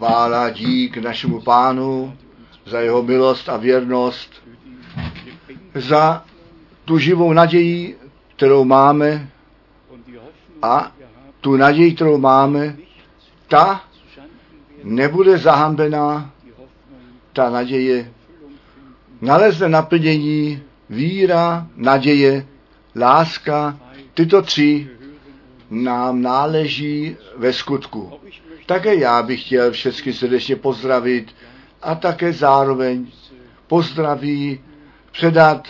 Chvála dík našemu pánu za jeho milost a věrnost, za tu živou naději, kterou máme a tu naději, kterou máme, ta nebude zahambená, ta naděje nalezne naplnění, víra, naděje, láska, tyto tři nám náleží ve skutku. Také já bych chtěl všechny srdečně pozdravit a také zároveň pozdraví předat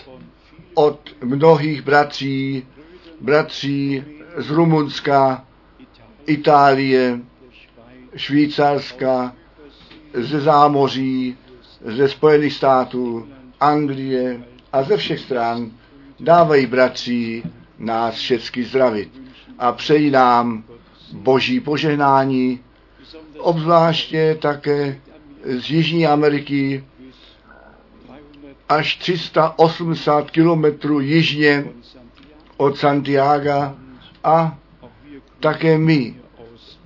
od mnohých bratří, bratří z Rumunska, Itálie, Švýcarska, ze zámoří, ze Spojených států, Anglie a ze všech stran dávají bratří nás všechny zdravit. A přeji nám boží požehnání, obzvláště také z Jižní Ameriky až 380 kilometrů jižně od Santiago a také my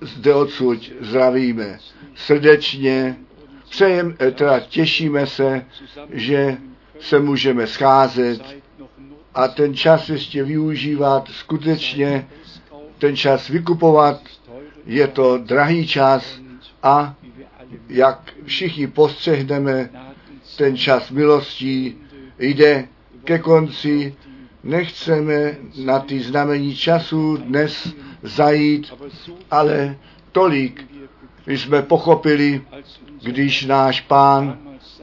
zde odsud zdravíme srdečně, přejem, teda těšíme se, že se můžeme scházet a ten čas ještě využívat skutečně, ten čas vykupovat, je to drahý čas a jak všichni postřehneme, ten čas milostí jde ke konci, nechceme na ty znamení času dnes zajít, ale tolik jsme pochopili, když náš pán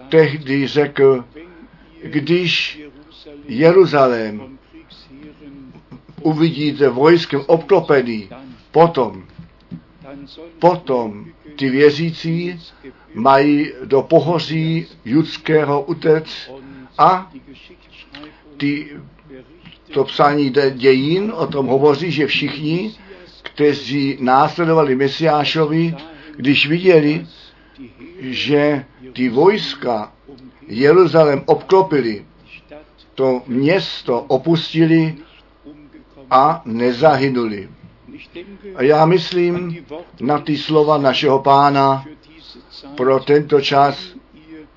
tehdy řekl, když Jeruzalém uvidíte vojskem obklopený, potom, potom ty věřící mají do pohoří judského utec a ty, to psání dějin o tom hovoří, že všichni, kteří následovali Mesiášovi, když viděli, že ty vojska Jeruzalém obklopili, to město opustili a nezahynuli. A já myslím na ty slova našeho pána pro tento čas,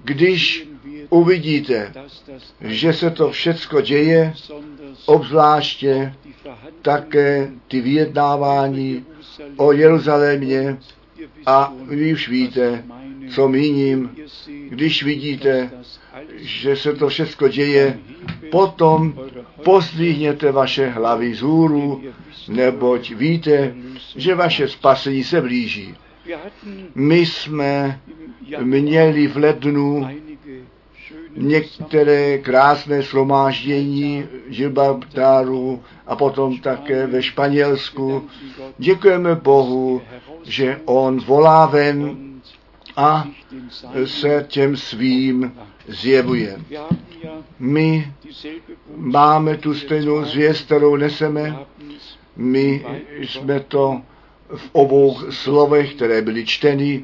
když uvidíte, že se to všecko děje, obzvláště také ty vyjednávání o Jeruzalémě. A vy už víte, co míním, když vidíte, že se to všechno děje, potom pozdvihněte vaše hlavy z hůru, neboť víte, že vaše spasení se blíží. My jsme měli v lednu některé krásné shromáždění Gibraltaru a potom také ve Španělsku. Děkujeme Bohu, že On volá ven a se těm svým zjevuje. My máme tu stejnou zvěst, kterou neseme. My jsme to v obou slovech, které byly čteny,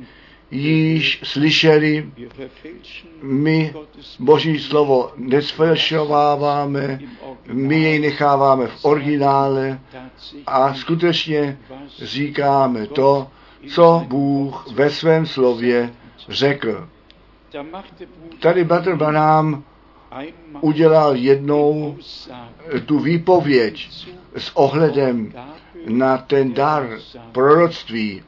již slyšeli, my Boží slovo nesfalšováváme, my jej necháváme v originále a skutečně říkáme to, co Bůh ve svém slově řekl. Tady Bratr Branham udělal jednou tu výpověď s ohledem na ten dar proroctví.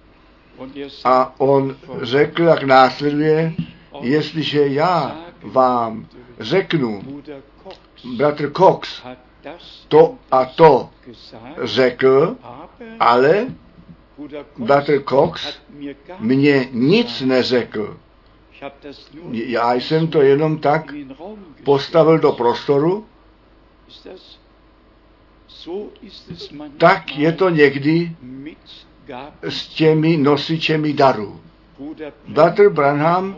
A on řekl, jak následuje, jestliže já vám řeknu, bratr Cox to a to řekl, ale bratr Cox mě nic neřekl. Já jsem to jenom tak postavil do prostoru. Tak je to někdy s těmi nosičemi darů. Bratr Branham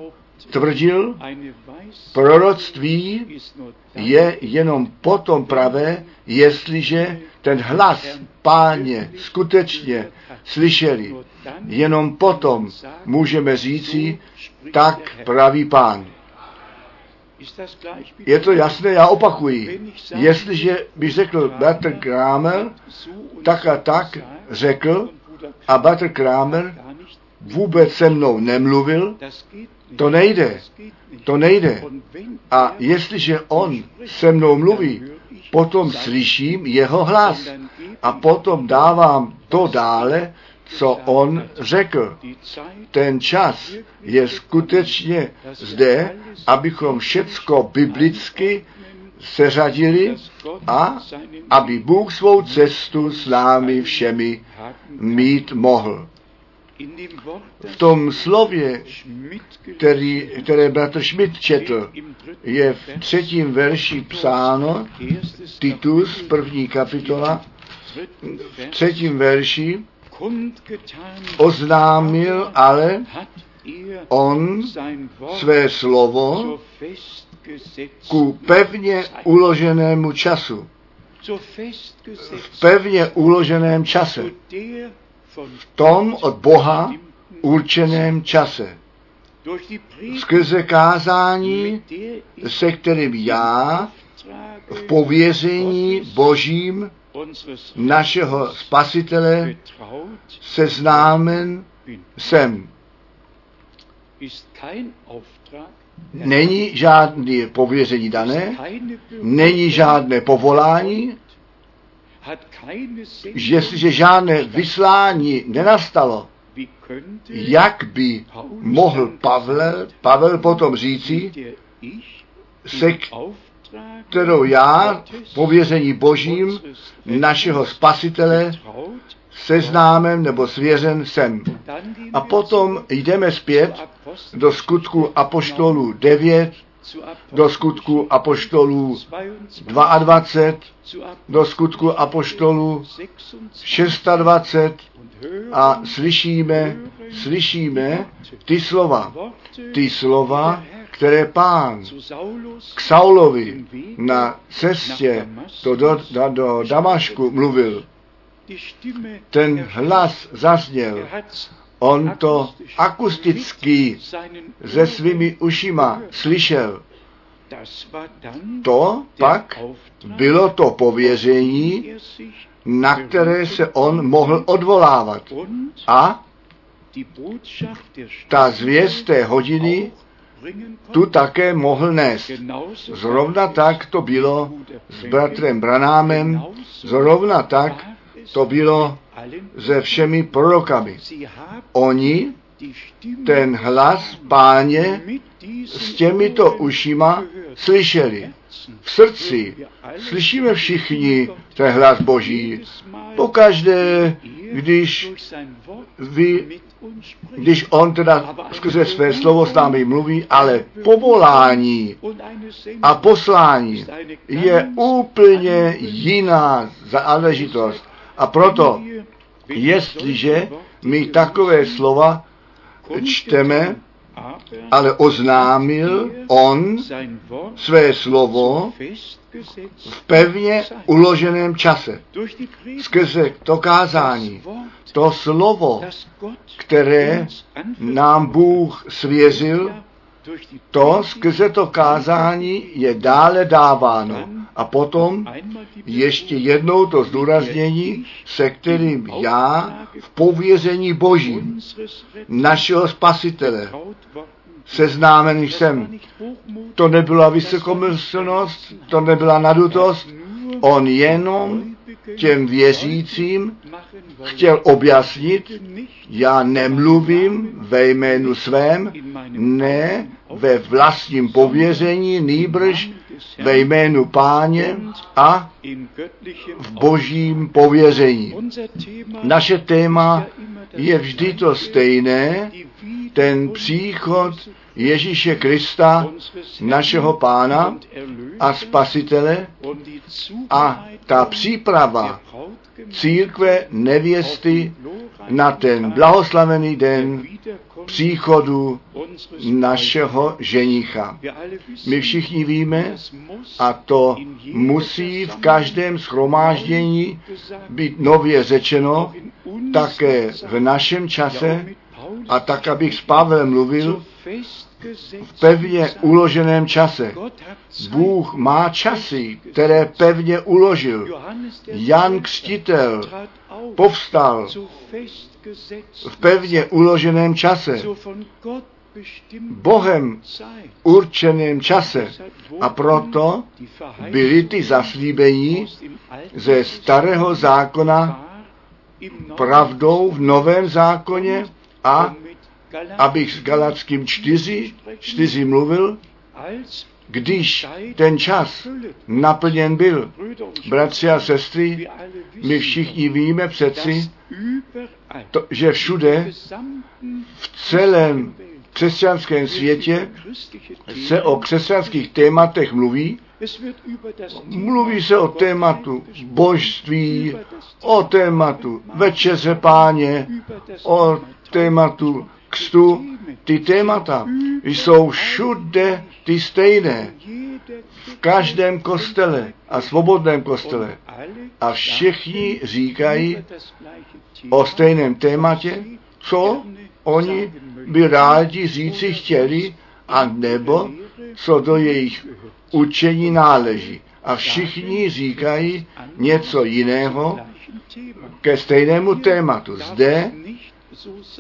tvrdil, proroctví je jenom potom pravé, jestliže ten hlas páně skutečně slyšeli. Jenom potom můžeme říci, tak praví pán. Je to jasné, já opakuji. Jestliže bych řekl Bratr Kramer, tak a tak řekl, a Bratr Kramer vůbec se mnou nemluvil, to nejde. To nejde. A jestliže on se mnou mluví, potom slyším jeho hlas a potom dávám to dále, co on řekl. Ten čas je skutečně zde, abychom všecko biblicky seřadili a aby Bůh svou cestu s námi všemi mít mohl. V tom slově, který, které bratr Schmidt četl, je v třetím verši psáno, Titus, první kapitola, v třetím verši, oznámil ale on své slovo ku pevně uloženému času. V pevně uloženém čase. V tom od Boha určeném čase. Skrze kázání, se kterým já v pověření Božím našeho spasitele seznámen jsem. Není žádné pověření dané, není žádné povolání, jestliže žádné vyslání nenastalo, jak by mohl Pavel, Pavel potom říci, se kterou já v pověření božím našeho spasitele seznámem nebo svěřen jsem. A potom jdeme zpět do skutku Apoštolů 9, do skutku Apoštolů 22, do skutku Apoštolů 26 a slyšíme, slyšíme ty slova, ty slova, které pán k Saulovi na cestě to do, do, do Damašku mluvil. Ten hlas zazněl. On to akusticky se svými ušima slyšel. To pak bylo to pověření, na které se on mohl odvolávat. A ta zvěst té hodiny tu také mohl nést. Zrovna tak to bylo s bratrem Branámem, zrovna tak to bylo se všemi prorokami. Oni ten hlas páně s těmito ušima slyšeli. V srdci slyšíme všichni ten hlas Boží. Pokaždé, když vy když on teda skrze své slovo s námi mluví, ale povolání a poslání je úplně jiná záležitost. A proto, jestliže my takové slova čteme, ale oznámil on své slovo v pevně uloženém čase. Skrze to kázání, to slovo, které nám Bůh svěřil, to skrze to kázání je dále dáváno. A potom ještě jednou to zdůraznění, se kterým já v pověření Božím našeho spasitele seznámený jsem. To nebyla vysokomyslnost, to nebyla nadutost, on jenom těm věřícím chtěl objasnit, já nemluvím ve jménu svém, ne ve vlastním pověření, nýbrž ve jménu páně a v božím pověření. Naše téma je vždy to stejné, ten příchod Ježíše Krista, našeho pána a spasitele a ta příprava církve nevěsty na ten blahoslavený den příchodu našeho ženicha. My všichni víme, a to musí v každém schromáždění být nově řečeno, také v našem čase a tak, abych s Pavlem mluvil v pevně uloženém čase. Bůh má časy, které pevně uložil. Jan Křtitel povstal v pevně uloženém čase. Bohem určeném čase. A proto byly ty zaslíbení ze starého zákona pravdou v novém zákoně a abych s Galackým 4, 4 mluvil, když ten čas naplněn byl. Bratři a sestry, my všichni víme přeci, to, že všude v celém křesťanském světě se o křesťanských tématech mluví. Mluví se o tématu božství, o tématu večeře páně, o tématu kstu. Ty témata jsou všude ty stejné. V každém kostele a svobodném kostele. A všichni říkají o stejném tématě, co oni by rádi říci chtěli, a nebo co do jejich učení náleží. A všichni říkají něco jiného ke stejnému tématu. Zde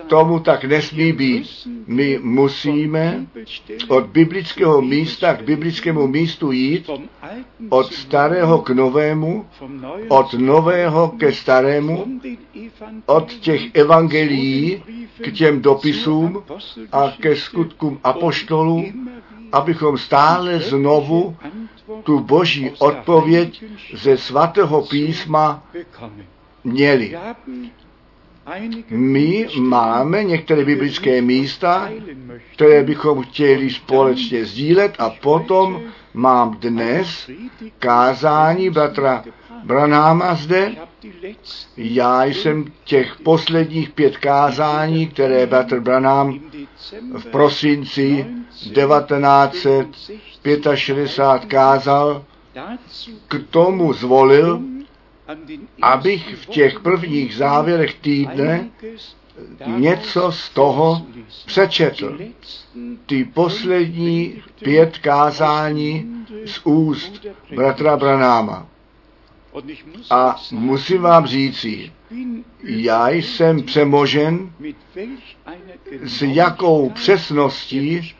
tomu tak nesmí být. My musíme od biblického místa k biblickému místu jít, od starého k novému, od nového ke starému, od těch evangelií k těm dopisům a ke skutkům apoštolů, abychom stále znovu tu boží odpověď ze svatého písma měli. My máme některé biblické místa, které bychom chtěli společně sdílet a potom mám dnes kázání bratra Branáma zde. Já jsem těch posledních pět kázání, které bratr Branám v prosinci 1965 kázal, k tomu zvolil, abych v těch prvních závěrech týdne něco z toho přečetl. Ty poslední pět kázání z úst bratra Branáma. A musím vám říci, já jsem přemožen, s jakou přesností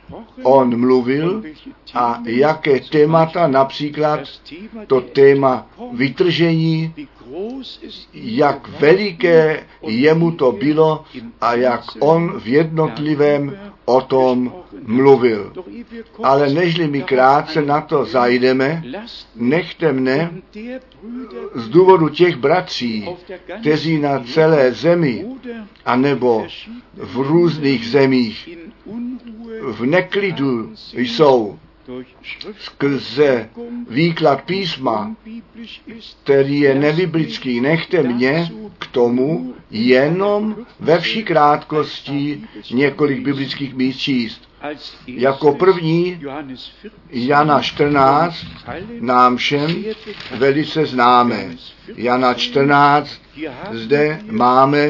on mluvil a jaké témata, například to téma vytržení, jak veliké jemu to bylo a jak on v jednotlivém o tom mluvil. Ale nežli my krátce na to zajdeme, nechte mne z důvodu těch bratří, kteří na celé zemi, anebo v různých zemích v neklidu jsou skrze výklad písma, který je nebiblický, nechte mě k tomu jenom ve vší krátkosti několik biblických míst číst. Jako první Jana 14 nám všem velice známe. Jana 14, zde máme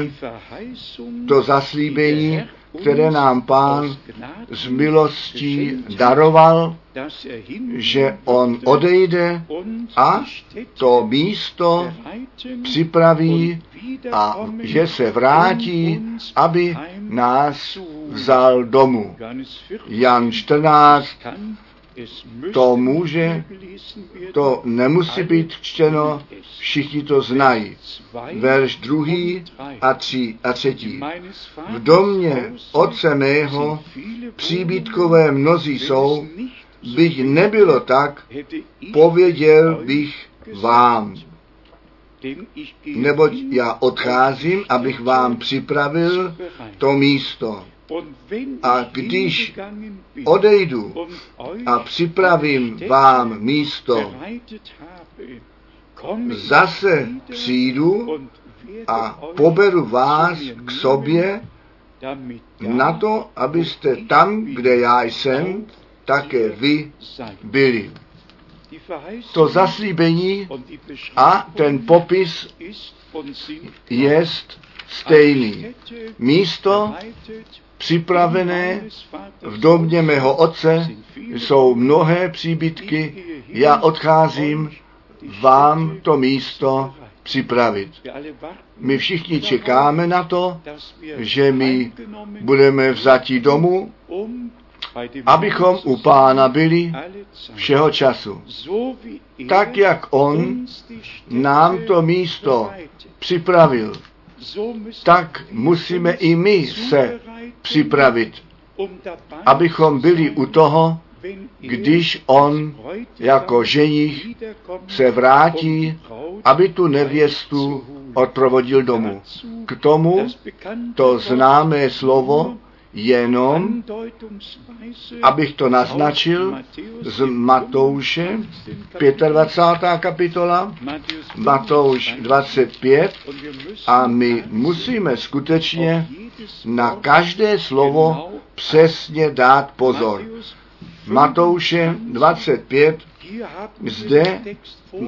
to zaslíbení, které nám pán z milostí daroval, že on odejde a to místo připraví a že se vrátí, aby nás vzal domů. Jan 14, to může, to nemusí být čteno, všichni to znají. Verš druhý a, tři, a třetí. V domě otce mého příbytkové mnozí jsou, bych nebylo tak, pověděl bych vám. Neboť já odcházím, abych vám připravil to místo. A když odejdu a připravím vám místo, zase přijdu a poberu vás k sobě na to, abyste tam, kde já jsem, také vy byli. To zaslíbení a ten popis jest stejný. Místo připravené v domě mého otce, jsou mnohé příbytky, já odcházím vám to místo připravit. My všichni čekáme na to, že my budeme vzati domů, abychom u pána byli všeho času. Tak, jak on nám to místo připravil, tak musíme i my se připravit, abychom byli u toho, když on jako ženich se vrátí, aby tu nevěstu odprovodil domů. K tomu to známé slovo jenom, abych to naznačil, z Matouše, 25. kapitola, Matouš 25, a my musíme skutečně na každé slovo přesně dát pozor. Matouše 25, zde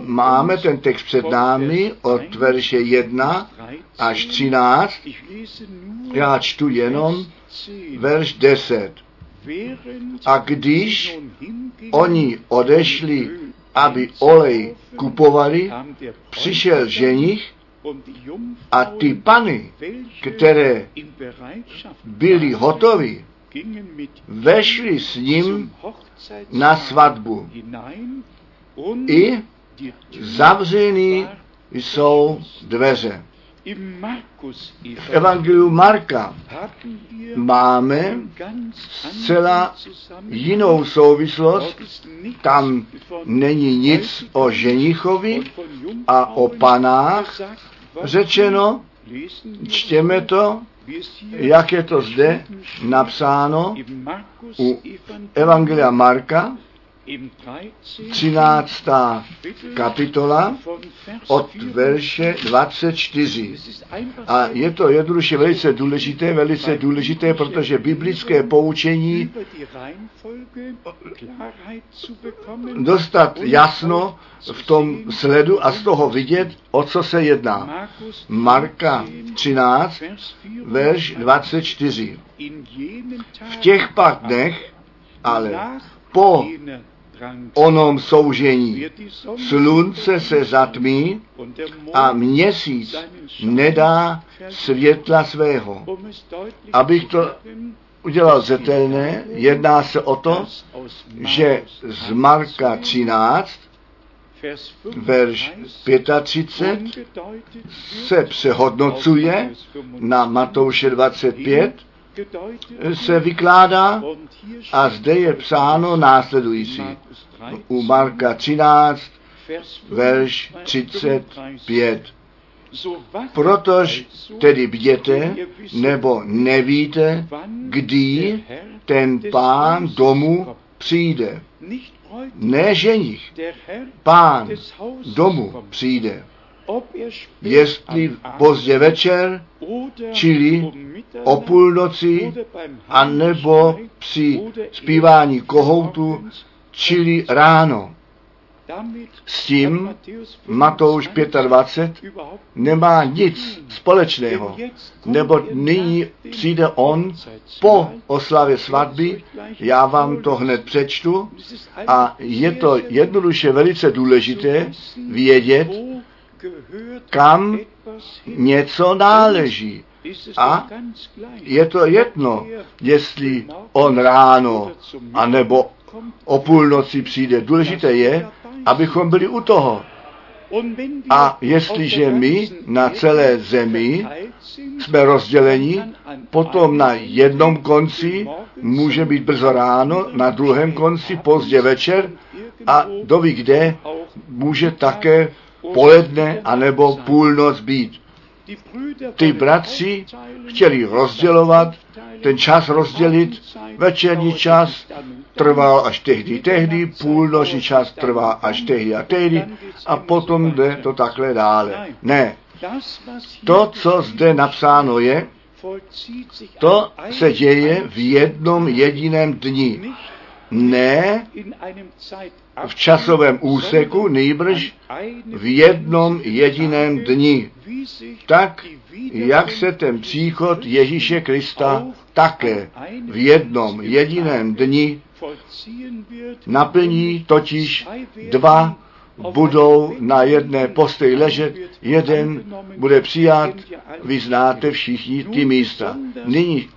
máme ten text před námi od verše 1 až 13. Já čtu jenom verš 10. A když oni odešli, aby olej kupovali, přišel ženich a ty pany, které byly hotovy, vešli s ním na svatbu. I zavřený jsou dveře. V Evangeliu Marka máme zcela jinou souvislost. Tam není nic o ženichovi a o panách řečeno. Čtěme to, jak je to zde napsáno u Evangelia Marka, 13. kapitola od verše 24. A je to jednoduše velice důležité, velice důležité, protože biblické poučení dostat jasno v tom sledu a z toho vidět, o co se jedná. Marka 13, verš 24. V těch pak dnech, ale po onom soužení. Slunce se zatmí a měsíc nedá světla svého. Abych to udělal zetelné, jedná se o to, že z Marka 13, verš 35, se přehodnocuje na Matouše 25 se vykládá a zde je psáno následující. U Marka 13, verš 35. Protož tedy bděte, nebo nevíte, kdy ten pán domu přijde. Ne ženich, pán domu přijde jestli pozdě večer, čili o půlnoci, anebo při zpívání kohoutu, čili ráno. S tím Matouš 25 nemá nic společného, nebo nyní přijde on po oslavě svatby, já vám to hned přečtu. A je to jednoduše velice důležité vědět, kam něco náleží. A je to jedno, jestli on ráno, anebo o půlnoci přijde. Důležité je, abychom byli u toho. A jestliže my na celé zemi jsme rozděleni, potom na jednom konci může být brzo ráno, na druhém konci pozdě večer a doví kde může také poledne anebo půlnoc být. Ty bratři chtěli rozdělovat, ten čas rozdělit, večerní čas trval až tehdy, tehdy, půlnoční čas trvá až tehdy a tehdy a potom jde to takhle dále. Ne, to, co zde napsáno je, to se děje v jednom jediném dni. Ne v časovém úseku, nejbrž v jednom jediném dni. Tak, jak se ten příchod Ježíše Krista také v jednom jediném dni naplní, totiž dva budou na jedné postoji ležet, jeden bude přijat, vy znáte všichni ty místa. Nyní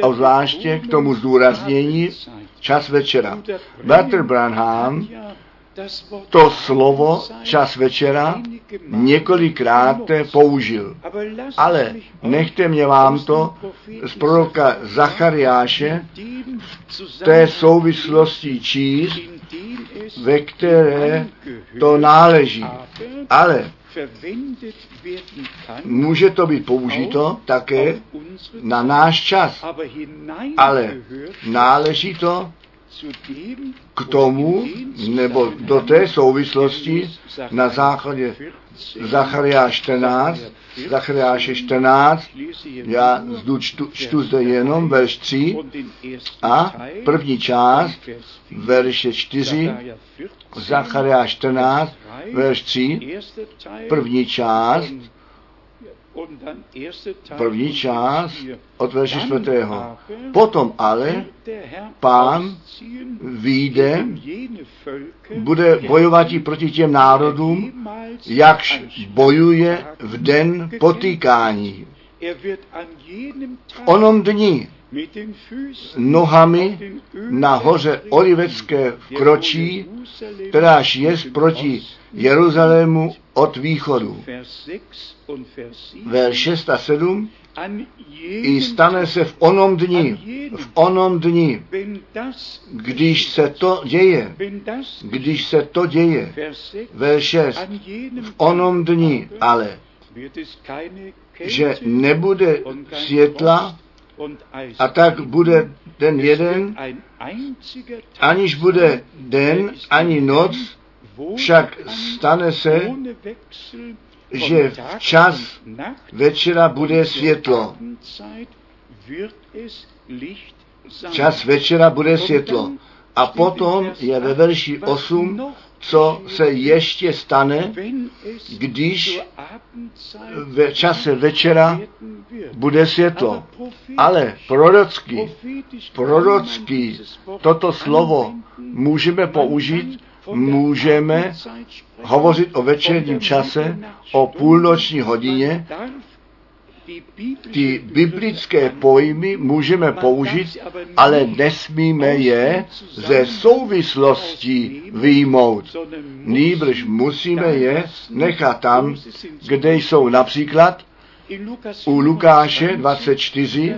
obzvláště k tomu zdůraznění čas večera. Bratr Branham to slovo čas večera několikrát použil. Ale nechte mě vám to z proroka Zachariáše v té souvislosti číst, ve které to náleží. Ale může to být použito také na náš čas, ale náleží to k tomu, nebo do té souvislosti na základě Zacharia 14, Zachariáše 14, já zdu, čtu, čtu zde jenom verš 3 a první část, verše 4, Zacharia 14, verš 3, první část, první část od verše čtvrtého. Potom ale pán výjde, bude bojovat i proti těm národům, jakž bojuje v den potýkání. V onom dni nohami na hoře Olivecké kročí, kteráž je proti Jeruzalému od východu. Verš 6 a 7 i stane se v onom dni, v onom dni, když se to děje, když se to děje, verš 6, v onom dni, ale, že nebude světla a tak bude den jeden, aniž bude den ani noc, však stane se, že včas večera bude světlo. Čas večera bude světlo. A potom je ve verši 8, co se ještě stane, když v čase večera bude světlo. Ale prorocky, prorocky toto slovo můžeme použít můžeme hovořit o večerním čase, o půlnoční hodině. Ty biblické pojmy můžeme použít, ale nesmíme je ze souvislostí výjmout. Nýbrž musíme je nechat tam, kde jsou například u Lukáše 24,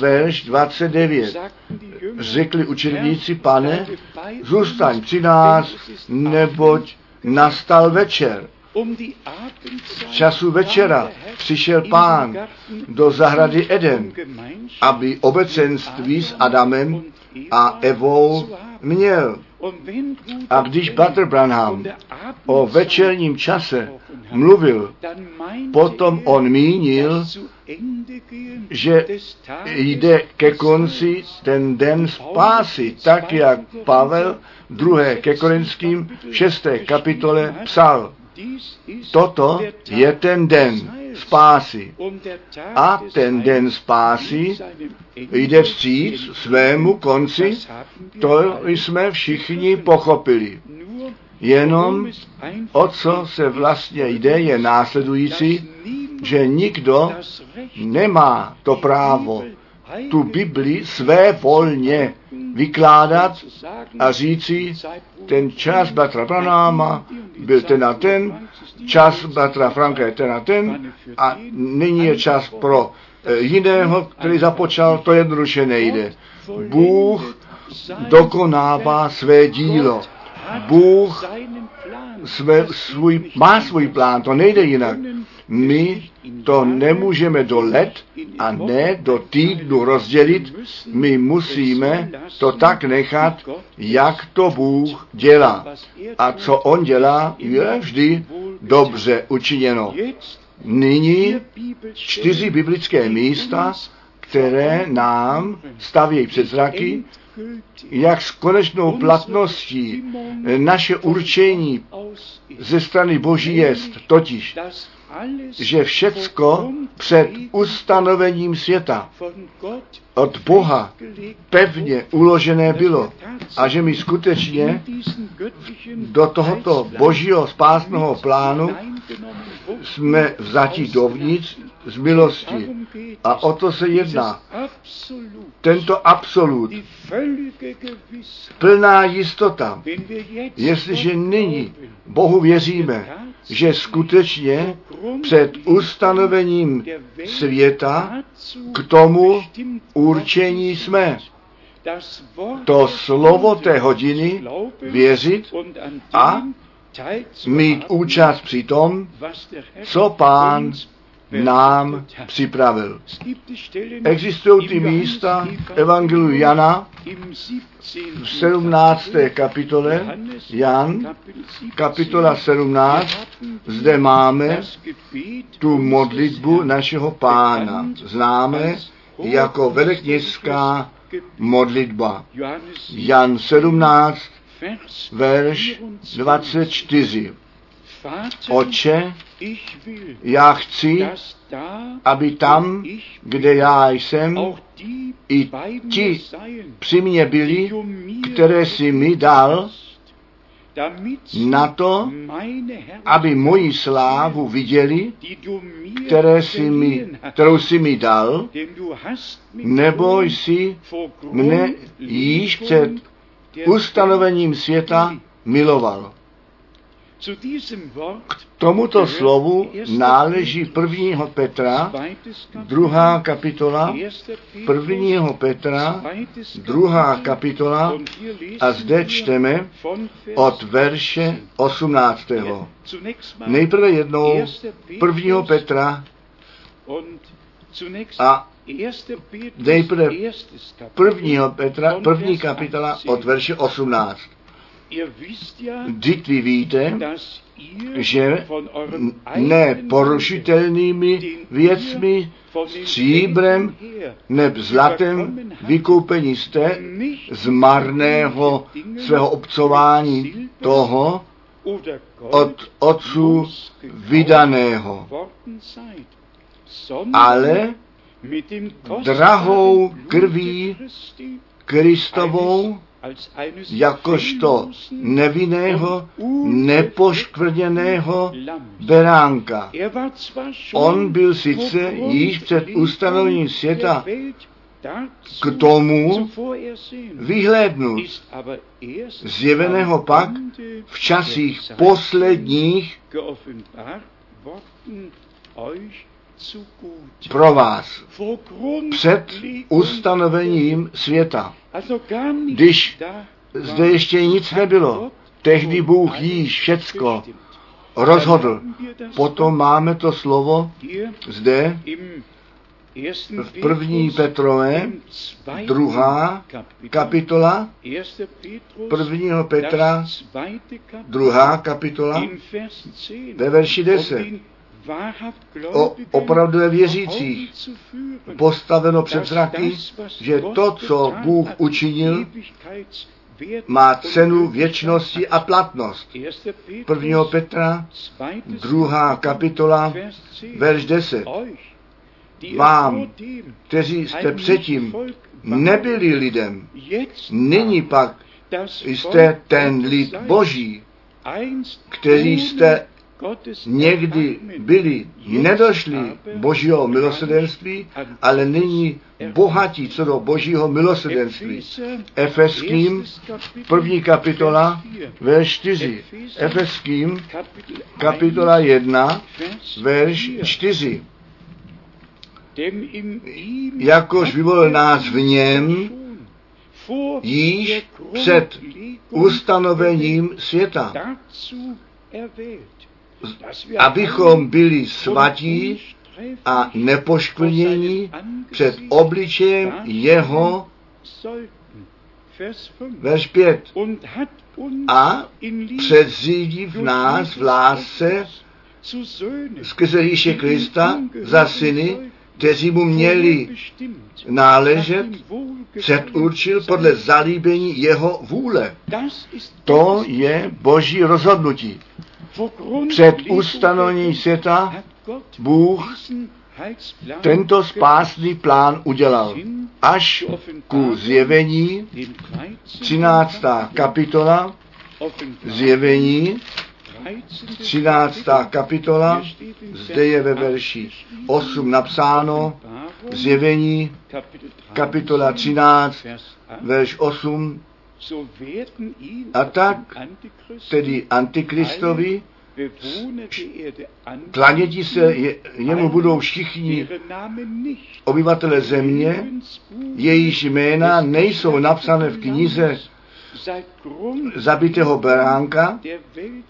verš 29. Řekli učedníci, pane, zůstaň při nás, neboť nastal večer. V času večera přišel pán do zahrady Eden, aby obecenství s Adamem a Evou měl. A když Butter Branham o večerním čase mluvil, potom on mínil, že jde ke konci ten den spásy, tak jak Pavel druhé ke Korinským šesté kapitole psal. Toto je ten den spásy. A ten den spásy jde vstříc svému konci, to jsme všichni pochopili. Jenom o co se vlastně jde, je následující, že nikdo nemá to právo tu Bibli své volně vykládat a říci, ten čas Batra Branáma byl ten a ten, čas Batra Franka je ten a ten a nyní je čas pro eh, jiného, který započal, to jednoduše nejde. Bůh dokonává své dílo. Bůh své, svůj, má svůj plán, to nejde jinak. My to nemůžeme do let a ne do týdnu rozdělit. My musíme to tak nechat, jak to Bůh dělá. A co On dělá, je vždy dobře učiněno. Nyní čtyři biblické místa, které nám stavějí před zraky, jak s konečnou platností naše určení ze strany Boží jest, totiž, že všecko před ustanovením světa od Boha pevně uložené bylo a že my skutečně do tohoto božího spásného plánu jsme vzati dovnitř z milosti. A o to se jedná. Tento absolut, plná jistota, jestliže nyní Bohu věříme, že skutečně před ustanovením světa k tomu určení jsme. To slovo té hodiny věřit a mít účast při tom, co pán nám připravil. Existují ty místa Evangeliu Jana v 17. kapitole, Jan, kapitola 17, zde máme tu modlitbu našeho pána. Známe jako velekněžská modlitba. Jan 17, verš 24. Oče, já chci, aby tam, kde já jsem, i ti při mě byli, které si mi dal, na to, aby moji slávu viděli, které si mi, kterou si mi dal, nebo jsi mne již před ustanovením světa miloval. K tomuto slovu náleží 1. Petra, druhá kapitola, 1. Petra, druhá kapitola a zde čteme od verše 18. Nejprve jednou 1. Petra a nejprve 1. Petra, první kapitola od verše 18. Vždyť vy víte, že neporušitelnými věcmi, stříbrem neb zlatem vykoupení jste z marného svého obcování toho od otců vydaného, ale drahou krví Kristovou jakožto nevinného, nepoškvrněného beránka. On byl sice již před ustanovením světa k tomu vyhlédnut, zjeveného pak v časích posledních pro vás před ustanovením světa. Když zde ještě nic nebylo, tehdy Bůh již všecko rozhodl. Potom máme to slovo zde v první Petrové, druhá kapitola, prvního Petra, druhá kapitola, ve verši 10 o opravdové věřících postaveno před zraky, že to, co Bůh učinil, má cenu věčnosti a platnost. 1. Petra, druhá kapitola, verš 10. Vám, kteří jste předtím nebyli lidem, nyní pak jste ten lid Boží, který jste někdy byli nedošli božího milosrdenství, ale nyní bohatí co do božího milosrdenství. Efeským, první kapitola, verš 4. Efeským, kapitola 1, verš 4. Jakož vyvolil nás v něm, již před ustanovením světa abychom byli svatí a nepoškvrnění před obličejem jeho Verš 5. A předzídí v nás v lásce skrze Ježíše Krista za syny kteří mu měli náležet, předurčil podle zalíbení jeho vůle. To je boží rozhodnutí. Před ustanovením světa Bůh tento spásný plán udělal. Až ku zjevení, 13. kapitola, zjevení, 13. kapitola, zde je ve verši 8 napsáno, zjevení, kapitola 13, verš 8, a tak tedy Antikristovi klaněti se je, jemu budou všichni obyvatele země, jejíž jména nejsou napsané v knize zabitého beránka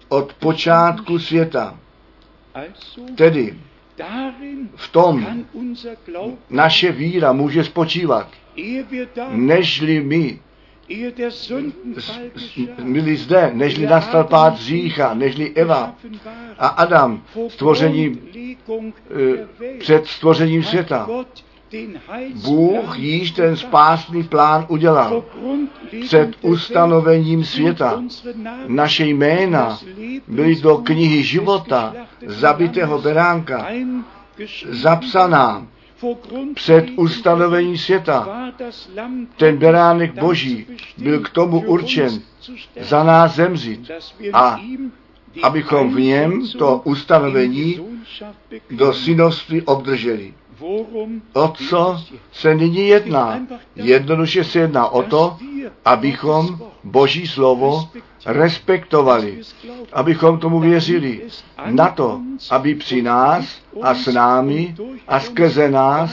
od počátku světa. Tedy v tom naše víra může spočívat, nežli my byli zde, nežli nastal pád řícha, nežli Eva a Adam stvořením, eh, před stvořením světa. Bůh již ten spásný plán udělal před ustanovením světa. Naše jména byly do knihy života zabitého beránka zapsaná před ustanovením světa. Ten beránek boží byl k tomu určen za nás zemřít a abychom v něm to ustanovení do synovství obdrželi. O co se nyní jedná? Jednoduše se jedná o to, abychom Boží slovo respektovali, abychom tomu věřili. Na to, aby při nás a s námi a skrze nás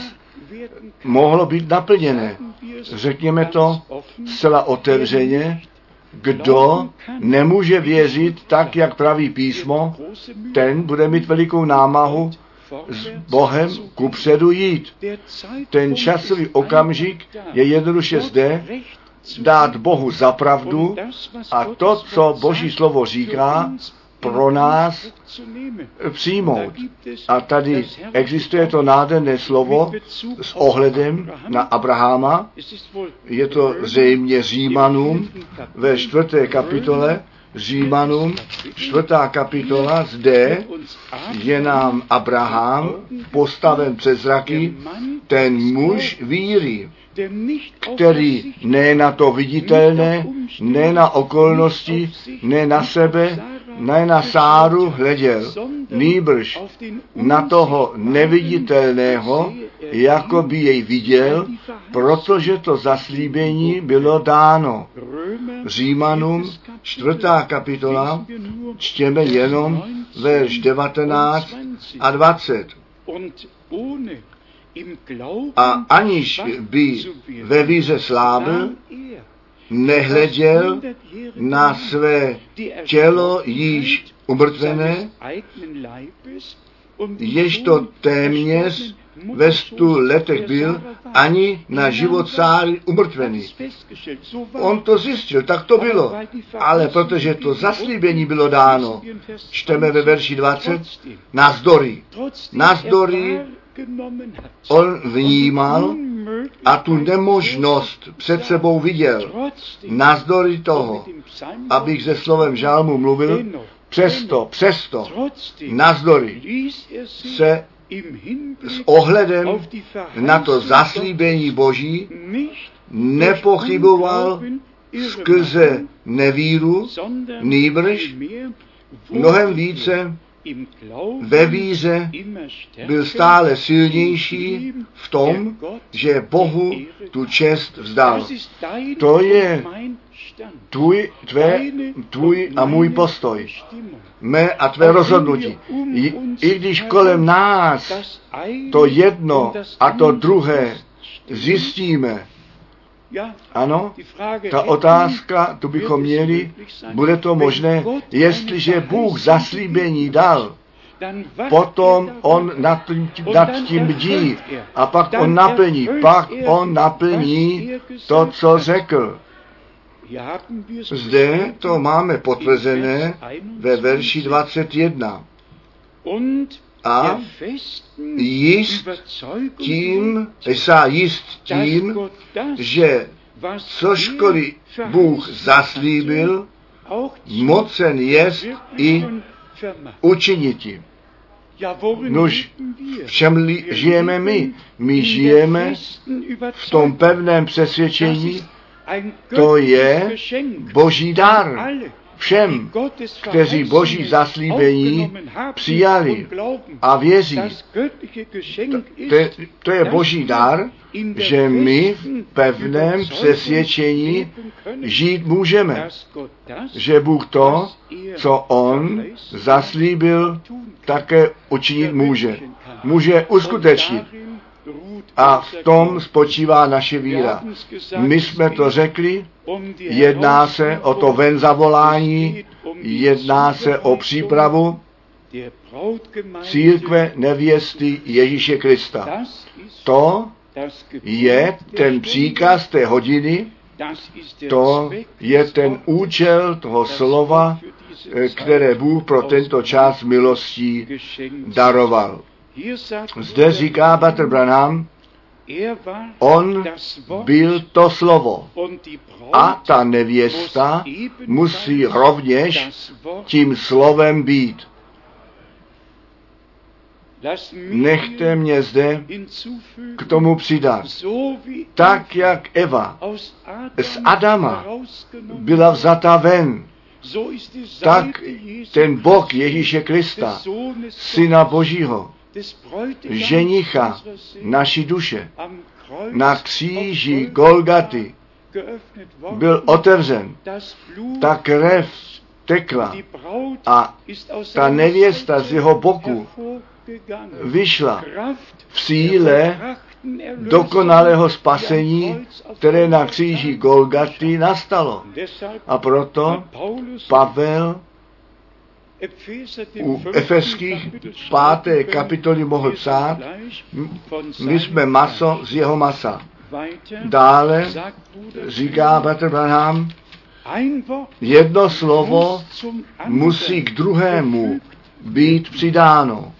mohlo být naplněné. Řekněme to zcela otevřeně, kdo nemůže věřit tak, jak praví písmo, ten bude mít velikou námahu s Bohem kupředu jít. Ten časový okamžik je jednoduše zde, dát Bohu za pravdu a to, co Boží slovo říká, pro nás přijmout. A tady existuje to nádherné slovo s ohledem na Abrahama. Je to zřejmě Římanům ve čtvrté kapitole, Římanům, čtvrtá kapitola, zde je nám Abraham postaven přes zraky, ten muž víry, který ne na to viditelné, ne na okolnosti, ne na sebe, ne na Sáru hleděl, nýbrž na toho neviditelného, jako by jej viděl, protože to zaslíbení bylo dáno. Římanům, čtvrtá kapitola, čtěme jenom verš 19 a 20. A aniž by ve víře slávil, nehleděl na své tělo již umrtvené, jež to téměř ve stu letech byl, ani na život sáry umrtvený. On to zjistil, tak to bylo. Ale protože to zaslíbení bylo dáno, čteme ve verši 20, nazdory. Nazdory on vnímal a tu nemožnost před sebou viděl. Nazdory toho, abych se slovem žálmu mluvil, přesto, přesto, nazdory se s ohledem na to zaslíbení Boží nepochyboval skrze nevíru, nýbrž mnohem více ve víře byl stále silnější v tom, že Bohu tu čest vzdal. To je tvůj, tvé, tvůj a můj postoj. Mé a tvé rozhodnutí. I, I když kolem nás to jedno a to druhé zjistíme, ano, ta otázka, tu bychom měli, bude to možné, jestliže Bůh zaslíbení dal, potom on nad tím, nad tím bdí. A pak on naplní, pak on naplní to, co řekl. Zde to máme potvrzené ve verši 21. a jist tím, sa jist tím, že cožkoliv Bůh zaslíbil, mocen jest i učinit tím. Nož, v čem žijeme my? My žijeme v tom pevném přesvědčení, to je boží dar všem, kteří boží zaslíbení přijali a věří. To, to je boží dar, že my v pevném přesvědčení žít můžeme. Že Bůh to, co On zaslíbil, také učinit může. Může uskutečnit. A v tom spočívá naše víra. My jsme to řekli, jedná se o to ven zavolání, jedná se o přípravu církve nevěsty Ježíše Krista. To je ten příkaz té hodiny, to je ten účel toho slova, které Bůh pro tento čas milostí daroval. Zde říká Bater Branham, on byl to slovo. A ta nevěsta musí rovněž tím slovem být. Nechte mě zde k tomu přidat. Tak, jak Eva z Adama byla vzata ven, tak ten Bůh Ježíše Krista, Syna Božího, ženicha naší duše. Na kříži Golgaty byl otevřen. Ta krev tekla a ta nevěsta z jeho boku vyšla v síle dokonalého spasení, které na kříži Golgaty nastalo. A proto Pavel u Efeských páté kapitoly mohl psát, my jsme maso z jeho masa. Dále říká Bater Branham, jedno slovo musí k druhému být přidáno.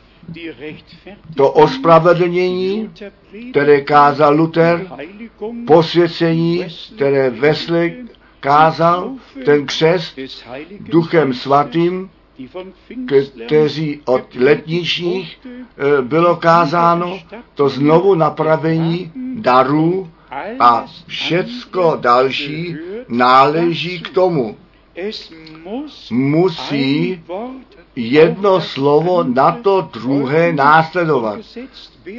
To ospravedlnění, které kázal Luther, posvěcení, které Wesley kázal, ten křest duchem svatým, kteří od letničních eh, bylo kázáno, to znovu napravení darů a všecko další náleží k tomu. Musí jedno slovo na to druhé následovat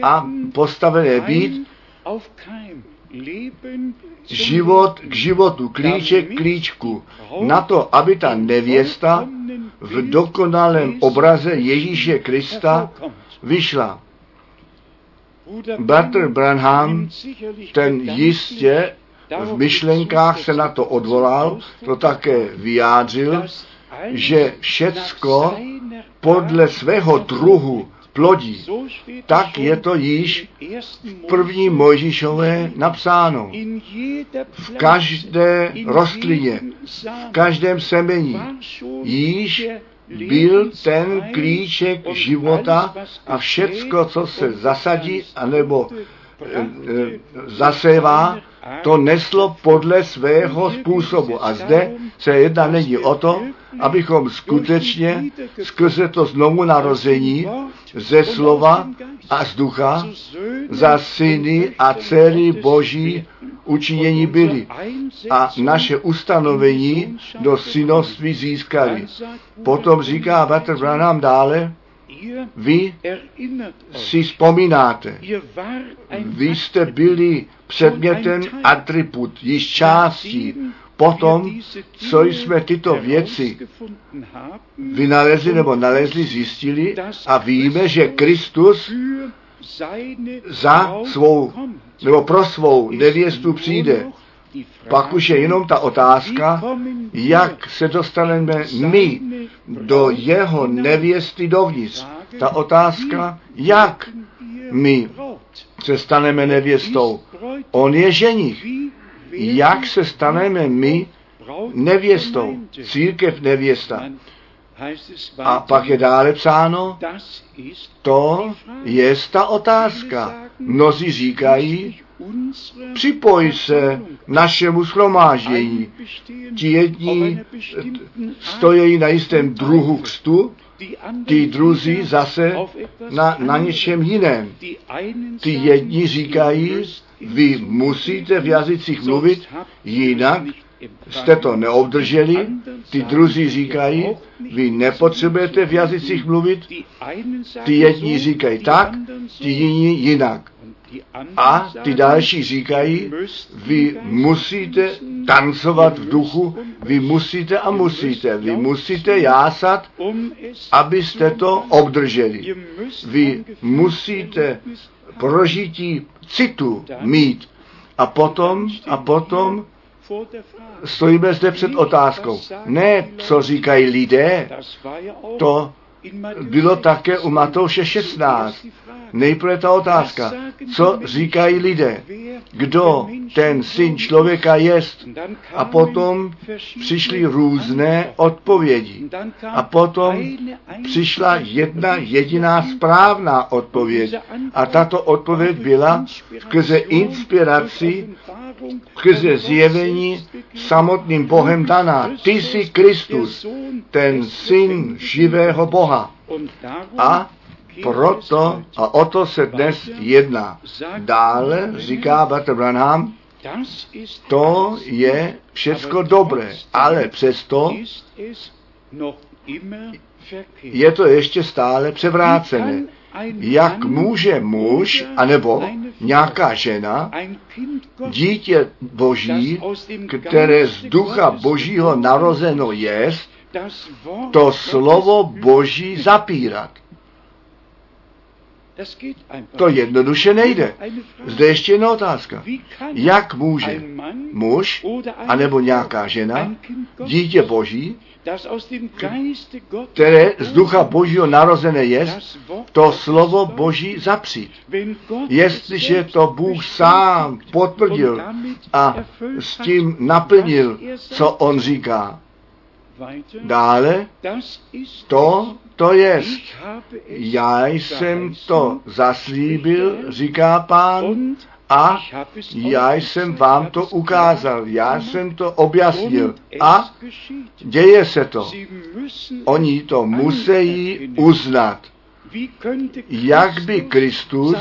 a postavené být život k životu, klíček k klíčku, na to, aby ta nevěsta v dokonalém obraze Ježíše Krista vyšla. Bratr Branham, ten jistě v myšlenkách se na to odvolal, to také vyjádřil, že všecko podle svého druhu plodí. Tak je to již v první Mojžíšové napsáno. V každé rostlině, v každém semení již byl ten klíček života a všecko, co se zasadí, anebo e, e, zasévá, to neslo podle svého způsobu. A zde se jedná není o to, abychom skutečně skrze to znovu narození ze slova a z ducha za syny a dcery Boží učinění byli a naše ustanovení do synoství získali. Potom říká Bater Branham dále, vy si vzpomínáte, vy jste byli předmětem atribut, již částí, potom, co jsme tyto věci vynalezli nebo nalezli, zjistili a víme, že Kristus za svou nebo pro svou nevěstu přijde. Pak už je jenom ta otázka, jak se dostaneme my do jeho nevěsty dovnitř. Ta otázka, jak my se staneme nevěstou. On je ženich. Jak se staneme my nevěstou? Církev nevěsta. A pak je dále psáno, to je ta otázka. Mnozí říkají, připoj se našemu schromáždění. Ti jedni stojí na jistém druhu křtu, ty druzí zase na, na něčem jiném. Ty jedni říkají, vy musíte v jazycích mluvit, jinak jste to neobdrželi. Ty druzí říkají, vy nepotřebujete v jazycích mluvit. Ty jedni říkají tak, ty jiní jinak. A ty další říkají, vy musíte tancovat v duchu, vy musíte a musíte, vy musíte jásat, abyste to obdrželi. Vy musíte prožití citu mít. A potom, a potom stojíme zde před otázkou. Ne, co říkají lidé, to bylo také u Matouše 16. Nejprve ta otázka, co říkají lidé, kdo ten syn člověka jest. A potom přišly různé odpovědi. A potom přišla jedna jediná správná odpověď. A tato odpověď byla skrze inspiraci, skrze zjevení samotným Bohem daná. Ty jsi Kristus, ten syn živého Boha. A proto a o to se dnes jedná. Dále říká Bater Branham, to je všecko dobré, ale přesto je to ještě stále převrácené. Jak může muž, anebo nějaká žena, dítě boží, které z ducha božího narozeno je, to slovo boží zapírat? To jednoduše nejde. Zde ještě jedna otázka. Jak může muž, anebo nějaká žena, dítě Boží, které z ducha Božího narozené je, to slovo Boží zapřít. Jestliže to Bůh sám potvrdil a s tím naplnil, co on říká, Dále to, to je, já jsem to zaslíbil, říká pán, a já jsem vám to ukázal, já jsem to objasnil a děje se to. Oni to musí uznat. Jak by Kristus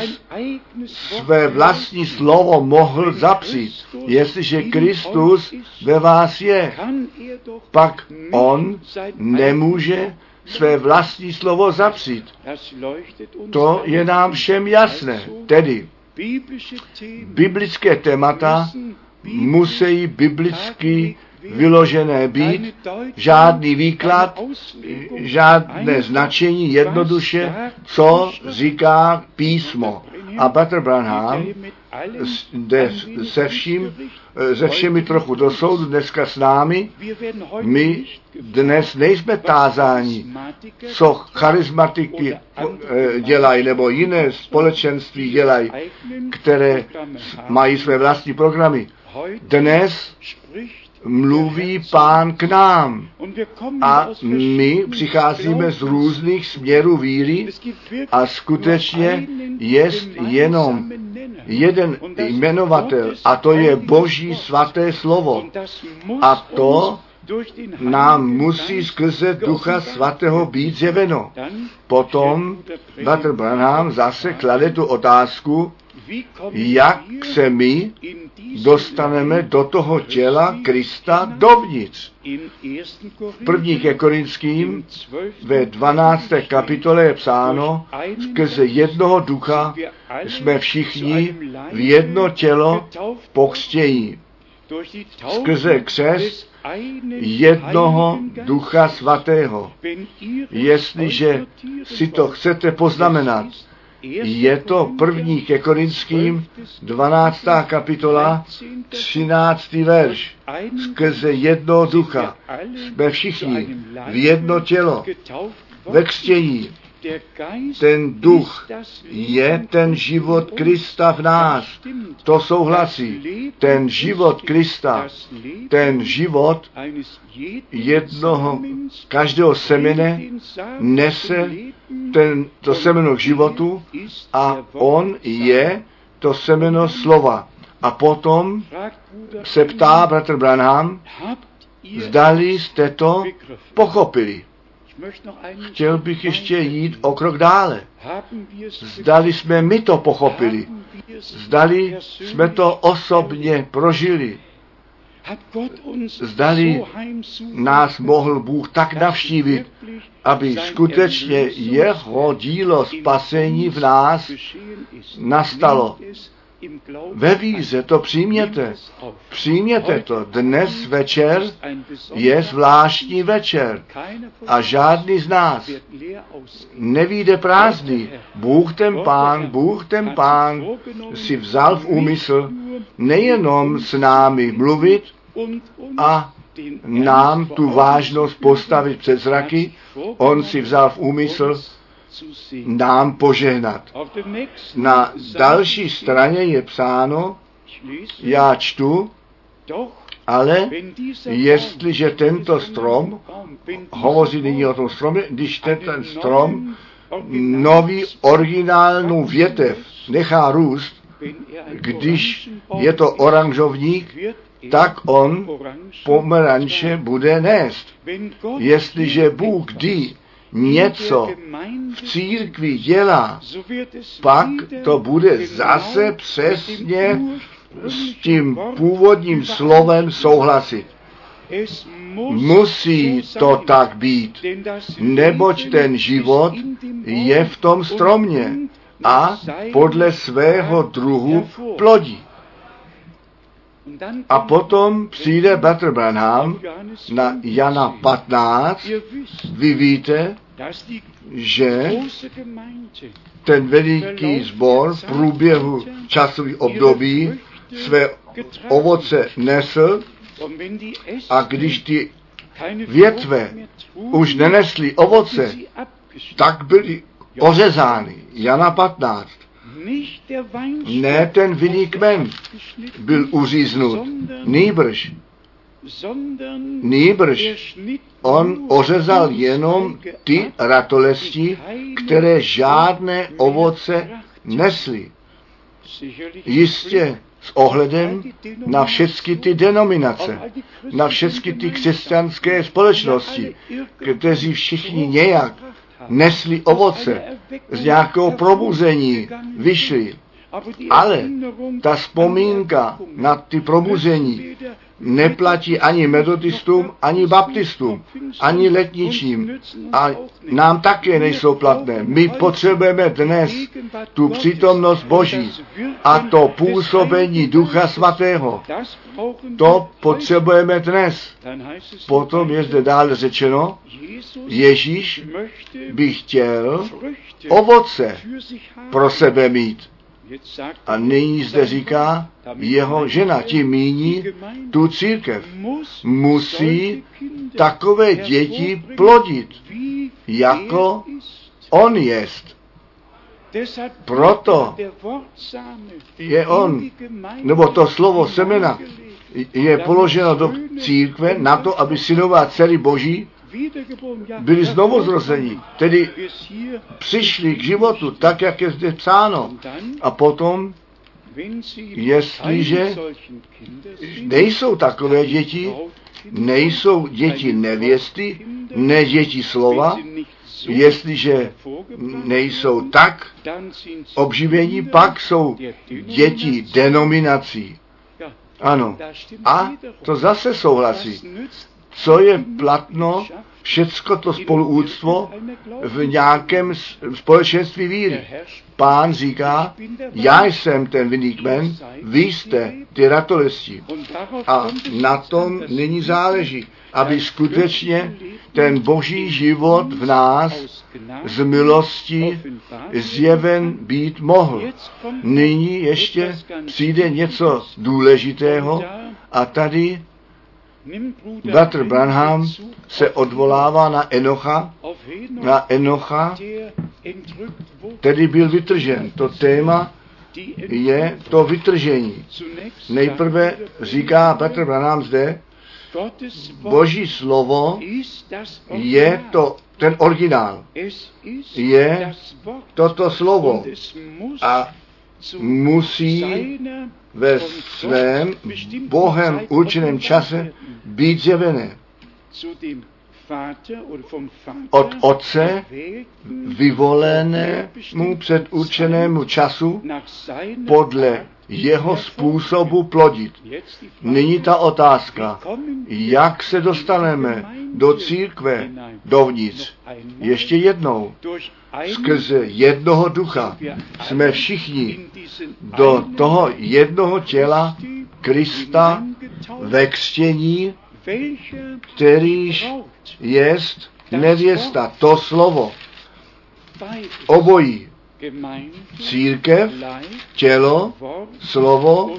své vlastní slovo mohl zapřít? Jestliže Kristus ve vás je, pak on nemůže své vlastní slovo zapřít. To je nám všem jasné. Tedy biblické témata musí biblicky vyložené být, žádný výklad, žádné značení, jednoduše, co říká písmo. A Bater Branham jde se vším, se všemi trochu do soudu dneska s námi. My dnes nejsme tázáni, co charismatiky dělají, nebo jiné společenství dělají, které mají své vlastní programy. Dnes mluví pán k nám. A my přicházíme z různých směrů víry a skutečně je jenom jeden jmenovatel a to je Boží svaté slovo. A to nám musí skrze Ducha Svatého být zjeveno. Potom Bater Branham zase klade tu otázku, jak se my dostaneme do toho těla Krista dovnitř. V první ke Korinským ve 12. kapitole je psáno, skrze jednoho ducha jsme všichni v jedno tělo pokřtění. Skrze křest jednoho ducha svatého. Jestliže si to chcete poznamenat, je to první ke Korinským 12. kapitola 13. verš. Skrze jednoho ducha jsme všichni v jedno tělo ve křtění Ten duch je ten život Krista v nás. To souhlasí. Ten život Krista, ten život jednoho, každého semene nese ten, to semeno k životu a on je to semeno slova. A potom se ptá bratr Branham, zdali jste to pochopili. Chtěl bych ještě jít o krok dále. Zdali jsme my to pochopili. Zdali jsme to osobně prožili. Zdali nás mohl Bůh tak navštívit, aby skutečně jeho dílo spasení v nás nastalo. Ve víze to přijměte. Přijměte to. Dnes večer je zvláštní večer a žádný z nás nevíde prázdný. Bůh ten pán, Bůh ten pán si vzal v úmysl nejenom s námi mluvit a nám tu vážnost postavit před zraky, on si vzal v úmysl nám požehnat. Na další straně je psáno, já čtu, ale jestliže tento strom, hovoří nyní o tom stromě, když ten, ten strom nový originálnou větev nechá růst, když je to oranžovník, tak on pomeranče bude nést. Jestliže Bůh kdy něco v církvi dělá, pak to bude zase přesně s tím původním slovem souhlasit. Musí to tak být, neboť ten život je v tom stromě a podle svého druhu plodí. A potom přijde Bratr Branham na Jana 15. Vy víte, že ten veliký zbor v průběhu časových období své ovoce nesl a když ty větve už nenesly ovoce, tak byly ořezány. Jana 15. Ne ten vinný kmen byl uříznut, nýbrž Nýbrž on ořezal jenom ty ratolesti, které žádné ovoce nesly. Jistě s ohledem na všechny ty denominace, na všechny ty křesťanské společnosti, kteří všichni nějak nesli ovoce, z nějakého probuzení vyšli. Ale ta vzpomínka na ty probuzení neplatí ani metodistům, ani baptistům, ani letničím. A nám také nejsou platné. My potřebujeme dnes tu přítomnost Boží a to působení Ducha Svatého. To potřebujeme dnes. Potom je zde dále řečeno, Ježíš by chtěl ovoce pro sebe mít. A nyní zde říká, jeho žena, tím míní tu církev, musí takové děti plodit, jako on jest. Proto je on, nebo to slovo semena, je položeno do církve na to, aby synová dcery Boží byli znovu zrození, tedy přišli k životu, tak, jak je zde psáno. A potom, jestliže nejsou takové děti, nejsou děti nevěsty, ne děti slova, jestliže nejsou tak obživení, pak jsou děti denominací. Ano. A to zase souhlasí co je platno, všecko to spoluúctvo v nějakém společenství víry. Pán říká, já jsem ten vinný kmen, vy jste ty ratolesti. A na tom nyní záleží, aby skutečně ten boží život v nás z milosti zjeven být mohl. Nyní ještě přijde něco důležitého a tady Bratr Branham se odvolává na Enocha, na Enocha, který byl vytržen. To téma je to vytržení. Nejprve říká Petr Branham zde, Boží slovo je to ten originál. Je toto slovo a musí ve svém Bohem určeném čase být zjevené. Od otce vyvolenému předurčenému času podle jeho způsobu plodit. Nyní ta otázka, jak se dostaneme do církve dovnitř. Ještě jednou, skrze jednoho ducha jsme všichni do toho jednoho těla Krista ve křtění, kterýž jest nevěsta, to slovo. Obojí. Církev, tělo, slovo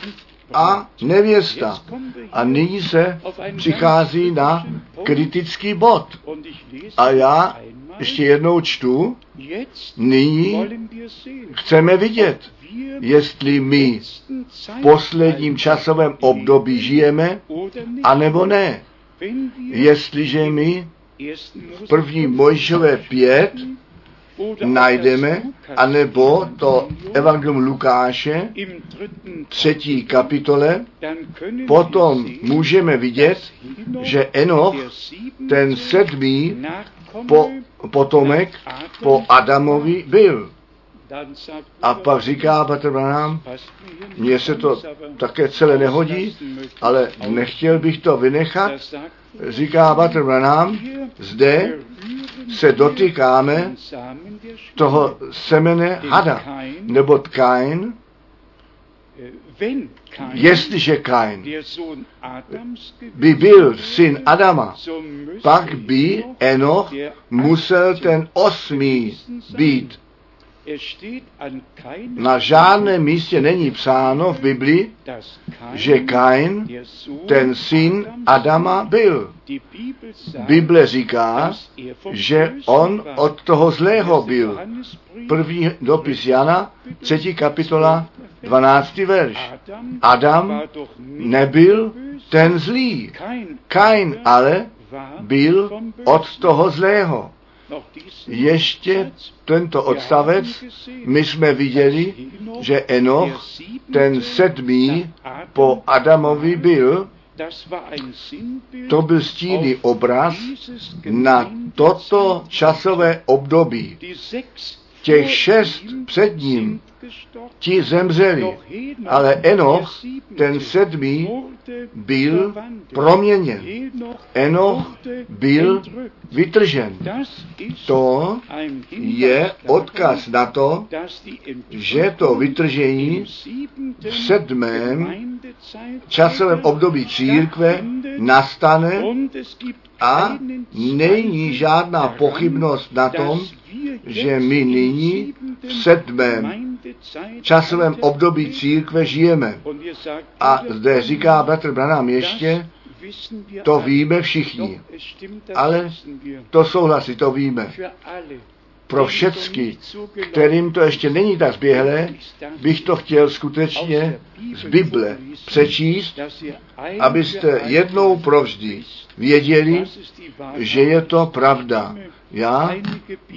a nevěsta. A nyní se přichází na kritický bod. A já ještě jednou čtu, nyní chceme vidět, jestli my v posledním časovém období žijeme, anebo ne. Jestliže my v první Mojžové pět najdeme, anebo to Evangelium Lukáše, třetí kapitole, potom můžeme vidět, že Enoch, ten sedmý po, potomek po Adamovi byl. A pak říká Petr Branham, mně se to také celé nehodí, ale nechtěl bych to vynechat. Říká Petr Branham, zde se dotýkáme toho semene hada, nebo Kain, Jestliže Kain by byl syn Adama, pak by Enoch musel ten osmý být. Na žádném místě není psáno v Biblii, že Kain, ten syn Adama, byl. Bible říká, že on od toho zlého byl. První dopis Jana, třetí kapitola, 12. verš. Adam nebyl ten zlý. Kain ale byl od toho zlého. Ještě tento odstavec my jsme viděli, že Enoch, ten sedmý po Adamovi byl, to byl stíný obraz na toto časové období. Těch šest před ním ti zemřeli, ale Enoch, ten sedmý, byl proměněn. Enoch byl vytržen. To je odkaz na to, že to vytržení v sedmém časovém období církve nastane a není žádná pochybnost na tom, že my nyní v sedmém časovém období církve žijeme. A zde říká bratr Branham ještě, to víme všichni. Ale to souhlasí, to víme. Pro všecky, kterým to ještě není tak zběhlé, bych to chtěl skutečně z Bible přečíst, abyste jednou provždy věděli, že je to pravda. Já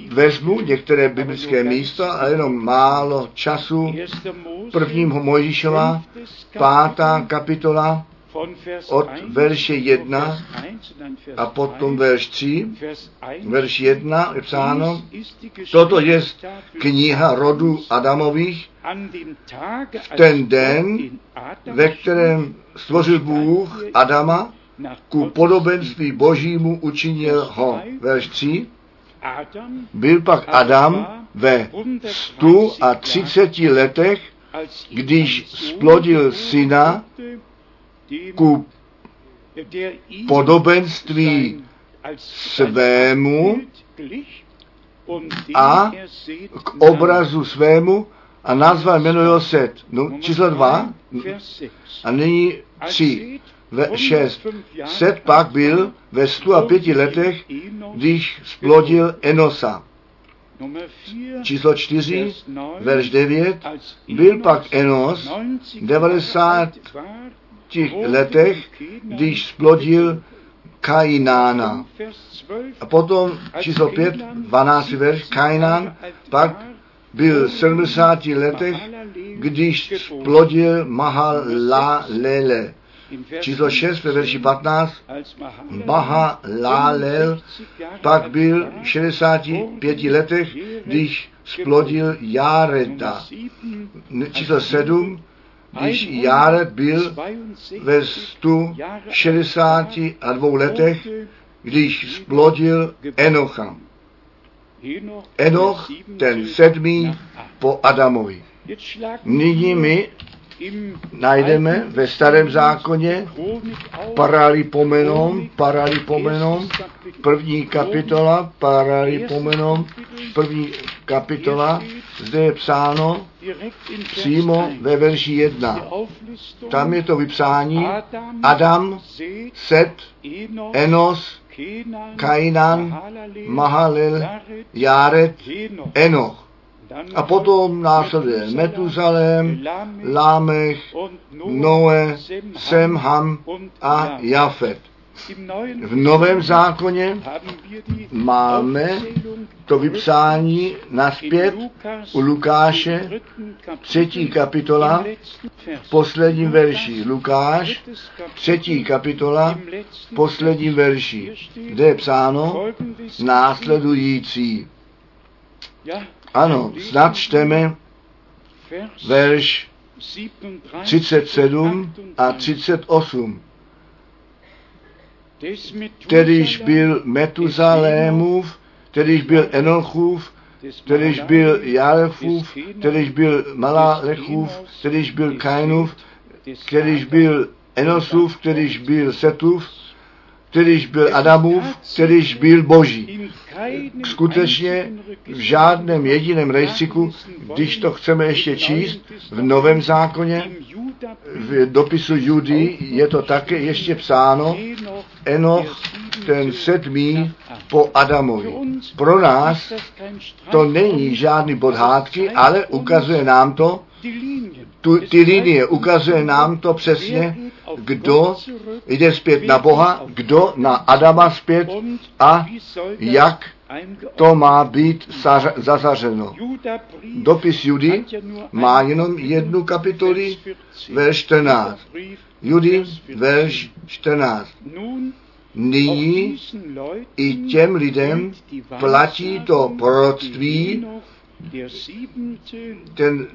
vezmu některé biblické místa a jenom málo času. Prvního Mojžíšova, pátá kapitola, od verše 1 a potom verš 3, verš 1 je psáno, toto je kniha rodu Adamových, v ten den, ve kterém stvořil Bůh Adama, ku podobenství božímu učinil ho. Verš 3. Byl pak Adam ve 130 letech, když splodil syna ku podobenství svému a k obrazu svému a nazval jméno jeho Set. No, číslo dva a nyní tři. Ve 6. Set pak byl ve 105 letech, když splodil Enosa. Číslo 4, verš 9, byl pak Enos 90 letech, když splodil Kainána. A potom číslo 5, 12 verš, Kainán, pak byl v 70 letech, když splodil Mahalalele. Číslo 6 ve verši 15, Mahalalel pak byl v 65 letech, když splodil Jareta. Číslo 7, když Járet byl ve 162 letech, když splodil Enocha. Enoch, ten sedmý po Adamovi. Nyní my najdeme ve starém zákoně paralipomenon, paralipomenon, první kapitola, paralipomenon, první kapitola, zde je psáno přímo ve verši 1. Tam je to vypsání Adam, Set, Enos, Kainan, Mahalel, Jaret, Enoch. A potom následuje Metuzalem, Lámech, Noe, Semham a Jafet. V Novém zákoně máme to vypsání naspět u Lukáše, třetí kapitola, v posledním verši. Lukáš, třetí kapitola, v posledním verši, kde je psáno následující. Ano, snad čteme verš 37 a 38. Kterýž byl Metuzalémův, kterýž byl Enochův, kterýž byl Jarefův, kterýž byl Malalechův, kterýž byl Kainův, kterýž byl Enosův, kterýž byl Setův, kterýž byl Adamův, kterýž byl Boží. Skutečně v žádném jediném rejstříku, když to chceme ještě číst, v Novém zákoně, v dopisu Judy je to také ještě psáno, Enoch, ten sedmý po Adamovi. Pro nás to není žádný bod hádky, ale ukazuje nám to, tu, ty linie, ukazuje nám to přesně, kdo jde zpět na Boha, kdo na Adama zpět a jak to má být zazařeno. Dopis Judy má jenom jednu kapitoli, verš 14. Judy, verš 14. Nyní i těm lidem platí to proroctví, ten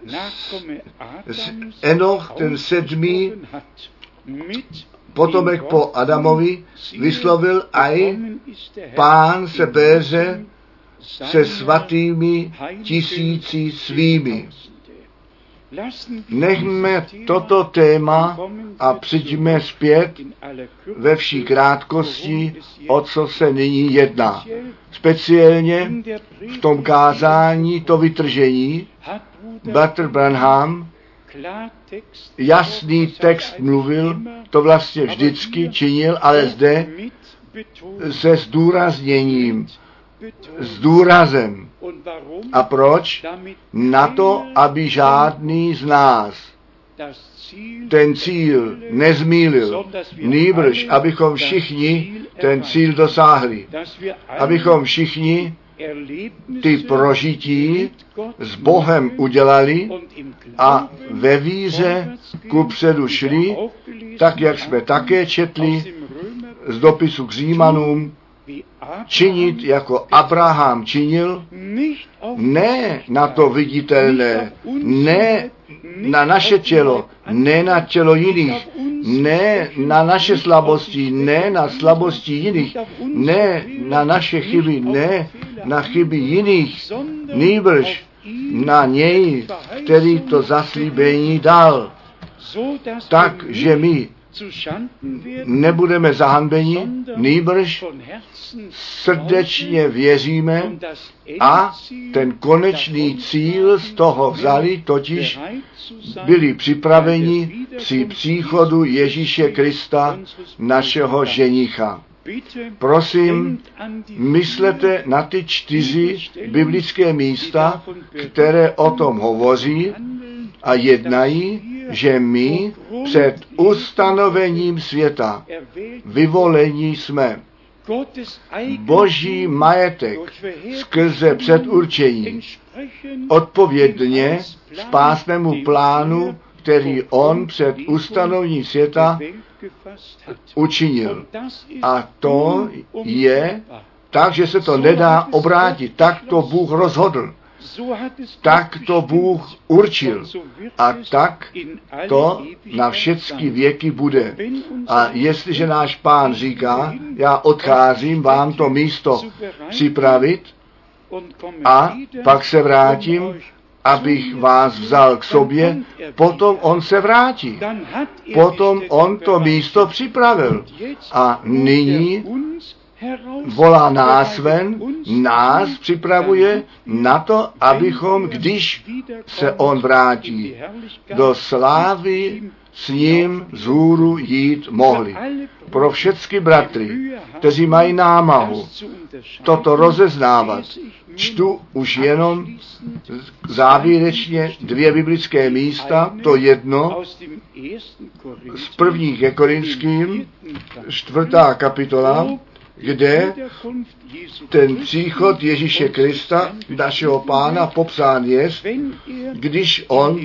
Enoch, ten sedmý potomek po Adamovi, vyslovil aj pán se béře se svatými tisíci svými. Nechme toto téma a přijďme zpět ve vší krátkosti, o co se nyní jedná. Speciálně v tom kázání, to vytržení, Bratr Branham jasný text mluvil, to vlastně vždycky činil, ale zde se zdůrazněním, s důrazem. A proč? Na to, aby žádný z nás ten cíl nezmílil, nýbrž, abychom všichni ten cíl dosáhli, abychom všichni ty prožití s Bohem udělali a ve víře ku předu šli, tak jak jsme také četli z dopisu k Římanům, činit jako Abraham činil, ne na to viditelné, ne na naše tělo, ne na tělo jiných, ne na naše slabosti, ne na slabosti jiných, ne na naše chyby, ne na chyby jiných, nýbrž na něj, který to zaslíbení dal. Tak, že my nebudeme zahanbeni, nýbrž srdečně věříme a ten konečný cíl z toho vzali, totiž byli připraveni při příchodu Ježíše Krista, našeho ženicha. Prosím, myslete na ty čtyři biblické místa, které o tom hovoří a jednají, že my před ustanovením světa vyvolení jsme. Boží majetek skrze předurčení odpovědně spásnému plánu, který on před ustanovením světa učinil. A to je tak, že se to nedá obrátit. Tak to Bůh rozhodl. Tak to Bůh určil. A tak to na všechny věky bude. A jestliže náš pán říká, já odcházím vám to místo připravit a pak se vrátím abych vás vzal k sobě, potom on se vrátí. Potom on to místo připravil. A nyní volá nás ven, nás připravuje na to, abychom, když se on vrátí do slávy, s ním zůru jít mohli. Pro všechny bratry, kteří mají námahu toto rozeznávat, čtu už jenom závěrečně dvě biblické místa, to jedno z prvních ke Korinským, čtvrtá kapitola, kde ten příchod Ježíše Krista, našeho pána, popsán je, když on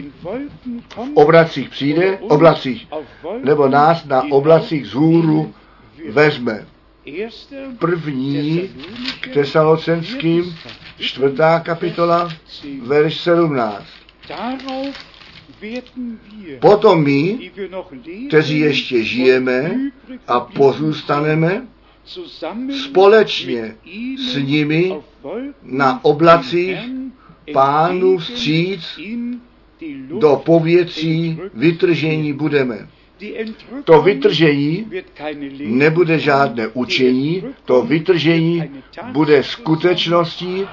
v oblacích přijde, oblacích, nebo nás na oblacích z hůru vezme. První k tesalocenským, čtvrtá kapitola, verš 17. Potom my, kteří ještě žijeme a pozůstaneme, společně s nimi na oblacích pánu vstříc do pověcí vytržení budeme. To vytržení nebude žádné učení, to vytržení bude skutečností,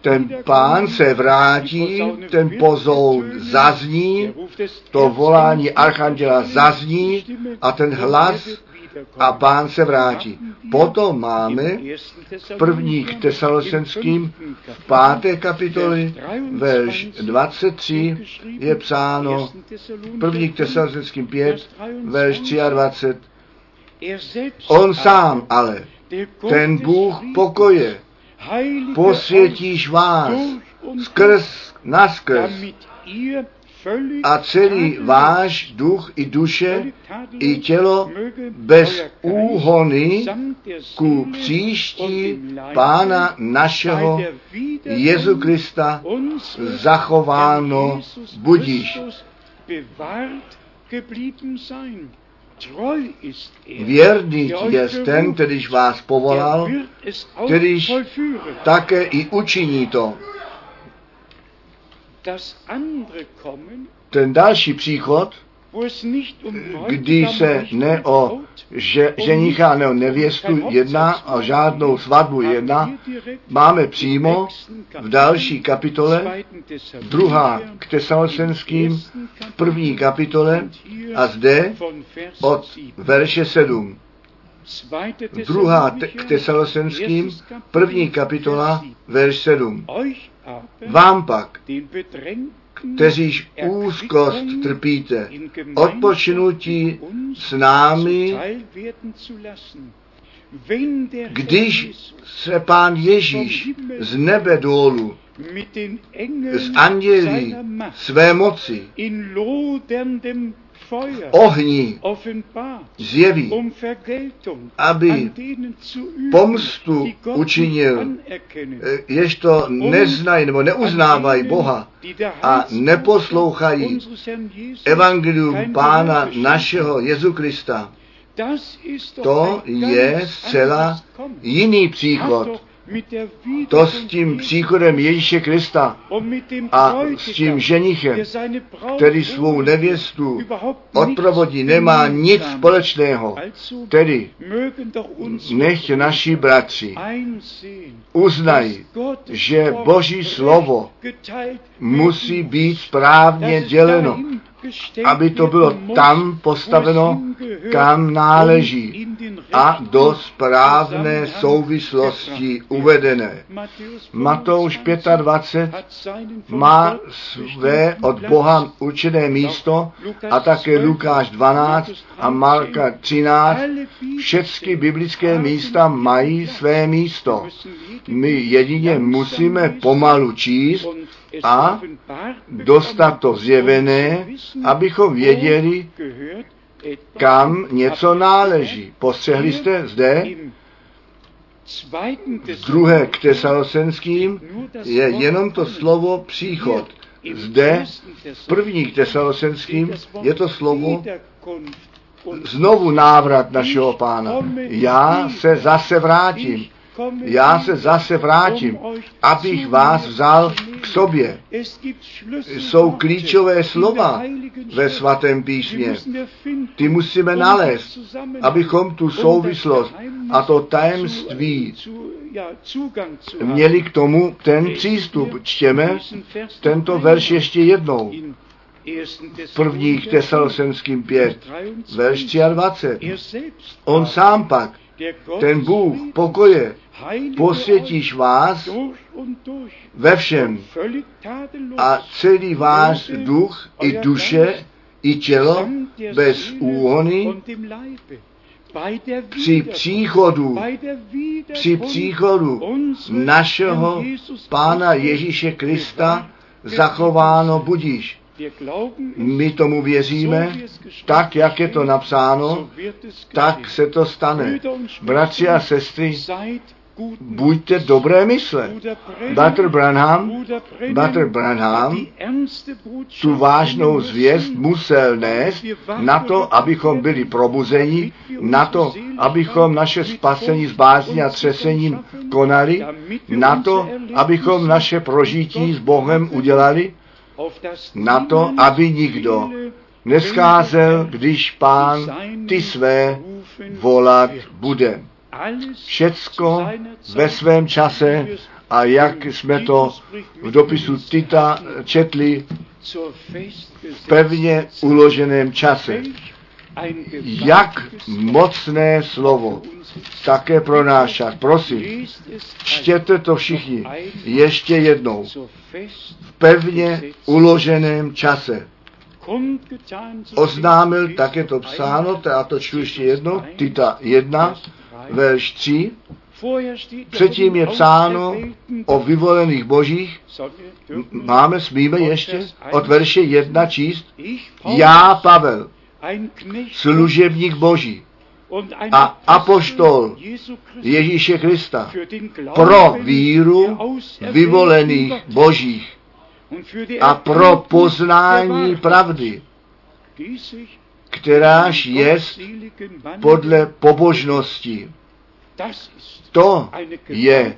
ten pán se vrátí, ten pozoun zazní, to volání archanděla zazní a ten hlas a pán se vrátí. Potom máme v prvních tesalosenským v páté kapitoli, verš 23 je psáno, prvních tesalosenským 5, verš 23. On sám ale, ten Bůh pokoje, posvětíš vás skrz naskrz, a celý váš duch i duše i tělo bez úhony ku příští Pána našeho Jezu Krista zachováno budíš. Věrný je ten, kterýž vás povolal, kterýž také i učiní to. Ten další příchod, kdy se ne o že, ženicha, ne o nevěstu jedná, o žádnou svatbu jedná, máme přímo v další kapitole, druhá k tesalosenským, v první kapitole a zde od verše 7. Druhá te- k tesalosenským, první kapitola, verš 7. Vám pak, kteříž úzkost trpíte, odpočinutí s námi, když se pán Ježíš z nebe dolů z andělí své moci ohni zjeví, aby pomstu učinil, jež to neznají nebo neuznávají Boha a neposlouchají evangelium Pána našeho Jezu Krista. To je zcela jiný příchod to s tím příchodem Ježíše Krista a s tím ženichem, který svou nevěstu odprovodí, nemá nic společného. Tedy nech naši bratři uznají, že Boží slovo musí být správně děleno aby to bylo tam postaveno, kam náleží a do správné souvislosti uvedené. Matouš 25 má své od Boha určené místo a také Lukáš 12 a Marka 13. Všechny biblické místa mají své místo. My jedině musíme pomalu číst a dostat to zjevené, abychom věděli, kam něco náleží. Postřehli jste zde v druhé k Tesalosenským je jenom to slovo příchod. Zde v první k Tesalosenským je to slovo znovu návrat našeho pána. Já se zase vrátím já se zase vrátím, abych vás vzal k sobě. Jsou klíčové slova ve svatém písmě. Ty musíme nalézt, abychom tu souvislost a to tajemství měli k tomu ten přístup. Čtěme tento verš ještě jednou. Prvních Tesalosenským 5, verš 23. On sám pak, ten Bůh pokoje, posvětíš vás ve všem a celý váš duch i duše i tělo bez úhony při příchodu, při příchodu našeho Pána Ježíše Krista zachováno budíš. My tomu věříme, tak, jak je to napsáno, tak se to stane. Bratři a sestry, buďte dobré mysle. Bratr Branham, Bratr Branham tu vážnou zvěst musel nést na to, abychom byli probuzeni, na to, abychom naše spasení s bázní a třesením konali, na to, abychom naše prožití s Bohem udělali, na to, aby nikdo nescházel, když pán ty své volat bude všecko ve svém čase a jak jsme to v dopisu Tita četli, v pevně uloženém čase. Jak mocné slovo, také pro náš čas. Prosím, čtěte to všichni ještě jednou. V pevně uloženém čase oznámil, tak je to psáno, já to čtu ještě jednou, Tita 1, verš 3, předtím je psáno o vyvolených božích, máme, smíme ještě od verše 1 číst, já, Pavel, služebník boží a apoštol Ježíše Krista pro víru vyvolených božích a pro poznání pravdy, kteráž je podle pobožnosti. To je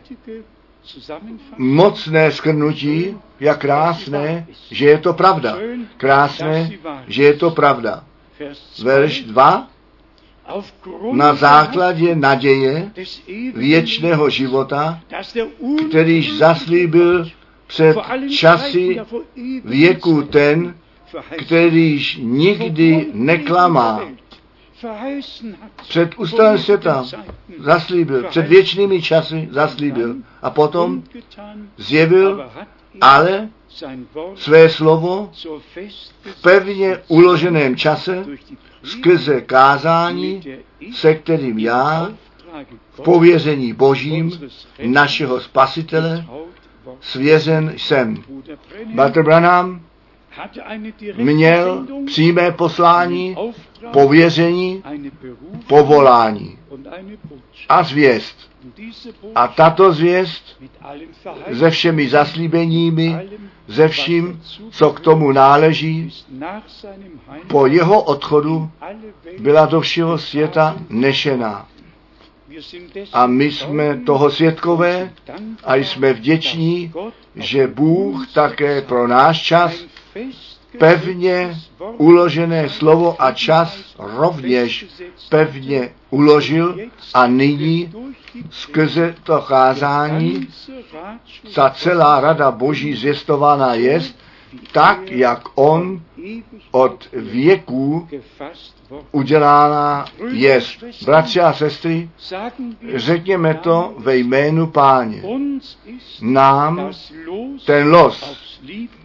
mocné skrnutí, jak krásné, že je to pravda. Krásné, že je to pravda. Verš 2. Na základě naděje věčného života, kterýž zaslíbil před časy věku ten, kterýž nikdy neklamá. Před ústavem světa zaslíbil, před věčnými časy zaslíbil a potom zjevil, ale své slovo v pevně uloženém čase skrze kázání, se kterým já v pověření Božím našeho Spasitele svěřen jsem. Bratr Branham měl přímé poslání, pověření, povolání. A zvěst. A tato zvěst se všemi zaslíbeními, ze vším, co k tomu náleží, po jeho odchodu byla do všeho světa nešená. A my jsme toho světkové a jsme vděční, že Bůh také pro náš čas pevně uložené slovo a čas rovněž pevně uložil a nyní skrze to cházání ta celá rada boží zvěstovaná jest, tak jak on od věků udělána jest. Bratři a sestry, řekněme to ve jménu páně. Nám ten los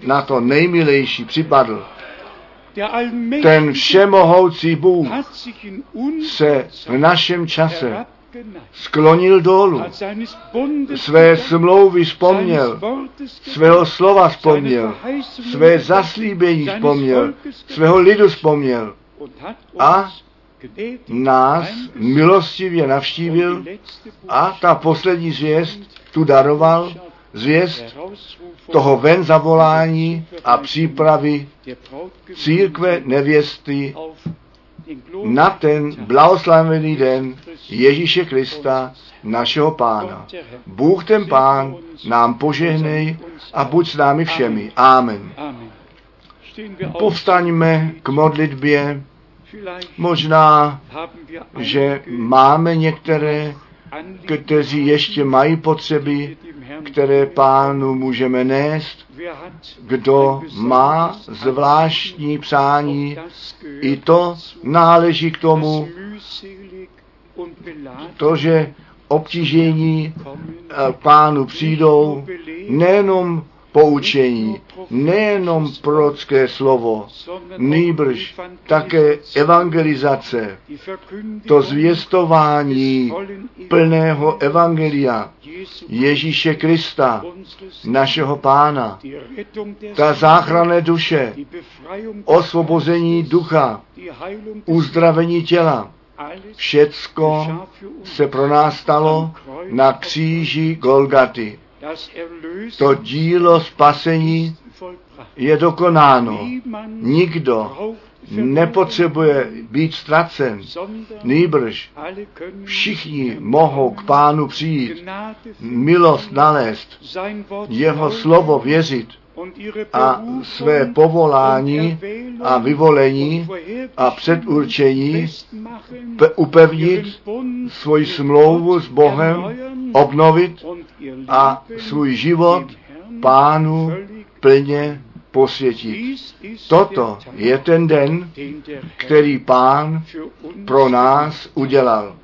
na to nejmilejší připadl. Ten všemohoucí Bůh se v našem čase sklonil dolů, své smlouvy vzpomněl, svého slova vzpomněl, své zaslíbení vzpomněl, svého lidu vzpomněl. A nás milostivě navštívil a ta poslední zvěst tu daroval, zvěst toho ven zavolání a přípravy církve nevěsty na ten blahoslavený den Ježíše Krista, našeho pána. Bůh ten pán nám požehnej a buď s námi všemi. Amen. Povstaňme k modlitbě. Možná, že máme některé, kteří ještě mají potřeby, které pánu můžeme nést. Kdo má zvláštní přání, i to náleží k tomu, to, že obtížení pánu přijdou nejenom poučení, nejenom prorocké slovo, nýbrž také evangelizace, to zvěstování plného evangelia Ježíše Krista, našeho pána, ta záchranné duše, osvobození ducha, uzdravení těla, všecko se pro nás stalo na kříži Golgaty. To dílo spasení je dokonáno. Nikdo nepotřebuje být ztracen, nýbrž všichni mohou k pánu přijít, milost nalézt, jeho slovo věřit a své povolání a vyvolení a předurčení upevnit svoji smlouvu s Bohem, obnovit a svůj život pánu plně posvětit. Toto je ten den, který pán pro nás udělal.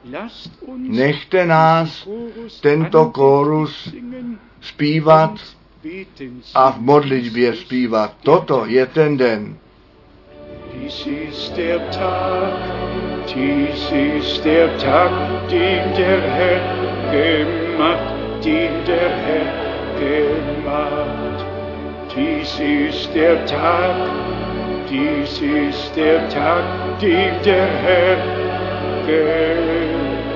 Nechte nás tento kórus zpívat a v modlitbě zpívat. Toto je ten den. Dies ist der Tag, den der Herr gemacht, den der Herr gemacht. Dies ist der Tag, dies ist der Tag, den der Herr gemacht.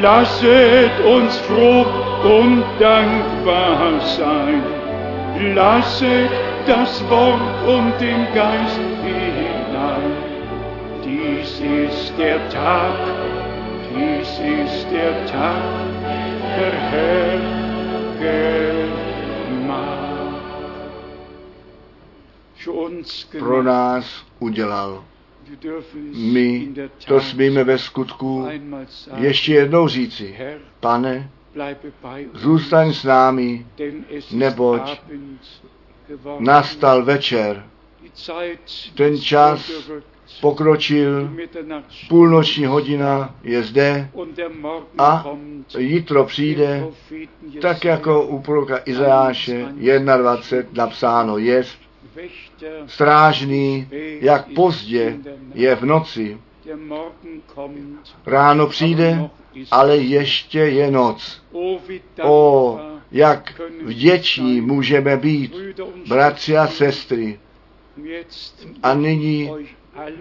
Lasset uns froh und dankbar sein. Lasset das Wort und den Geist hinein. Dies ist der Tag, dies ist der Tag, der Herr gemacht. Pro nás udělal. My to smíme ve skutku ještě jednou říci. Pane, zůstaň s námi, neboť nastal večer. Ten čas pokročil, půlnoční hodina je zde a jitro přijde, tak jako u proroka Izajáše 21 napsáno jest, strážný, jak pozdě je v noci. Ráno přijde, ale ještě je noc. O, jak vděční můžeme být, bratři a sestry. A nyní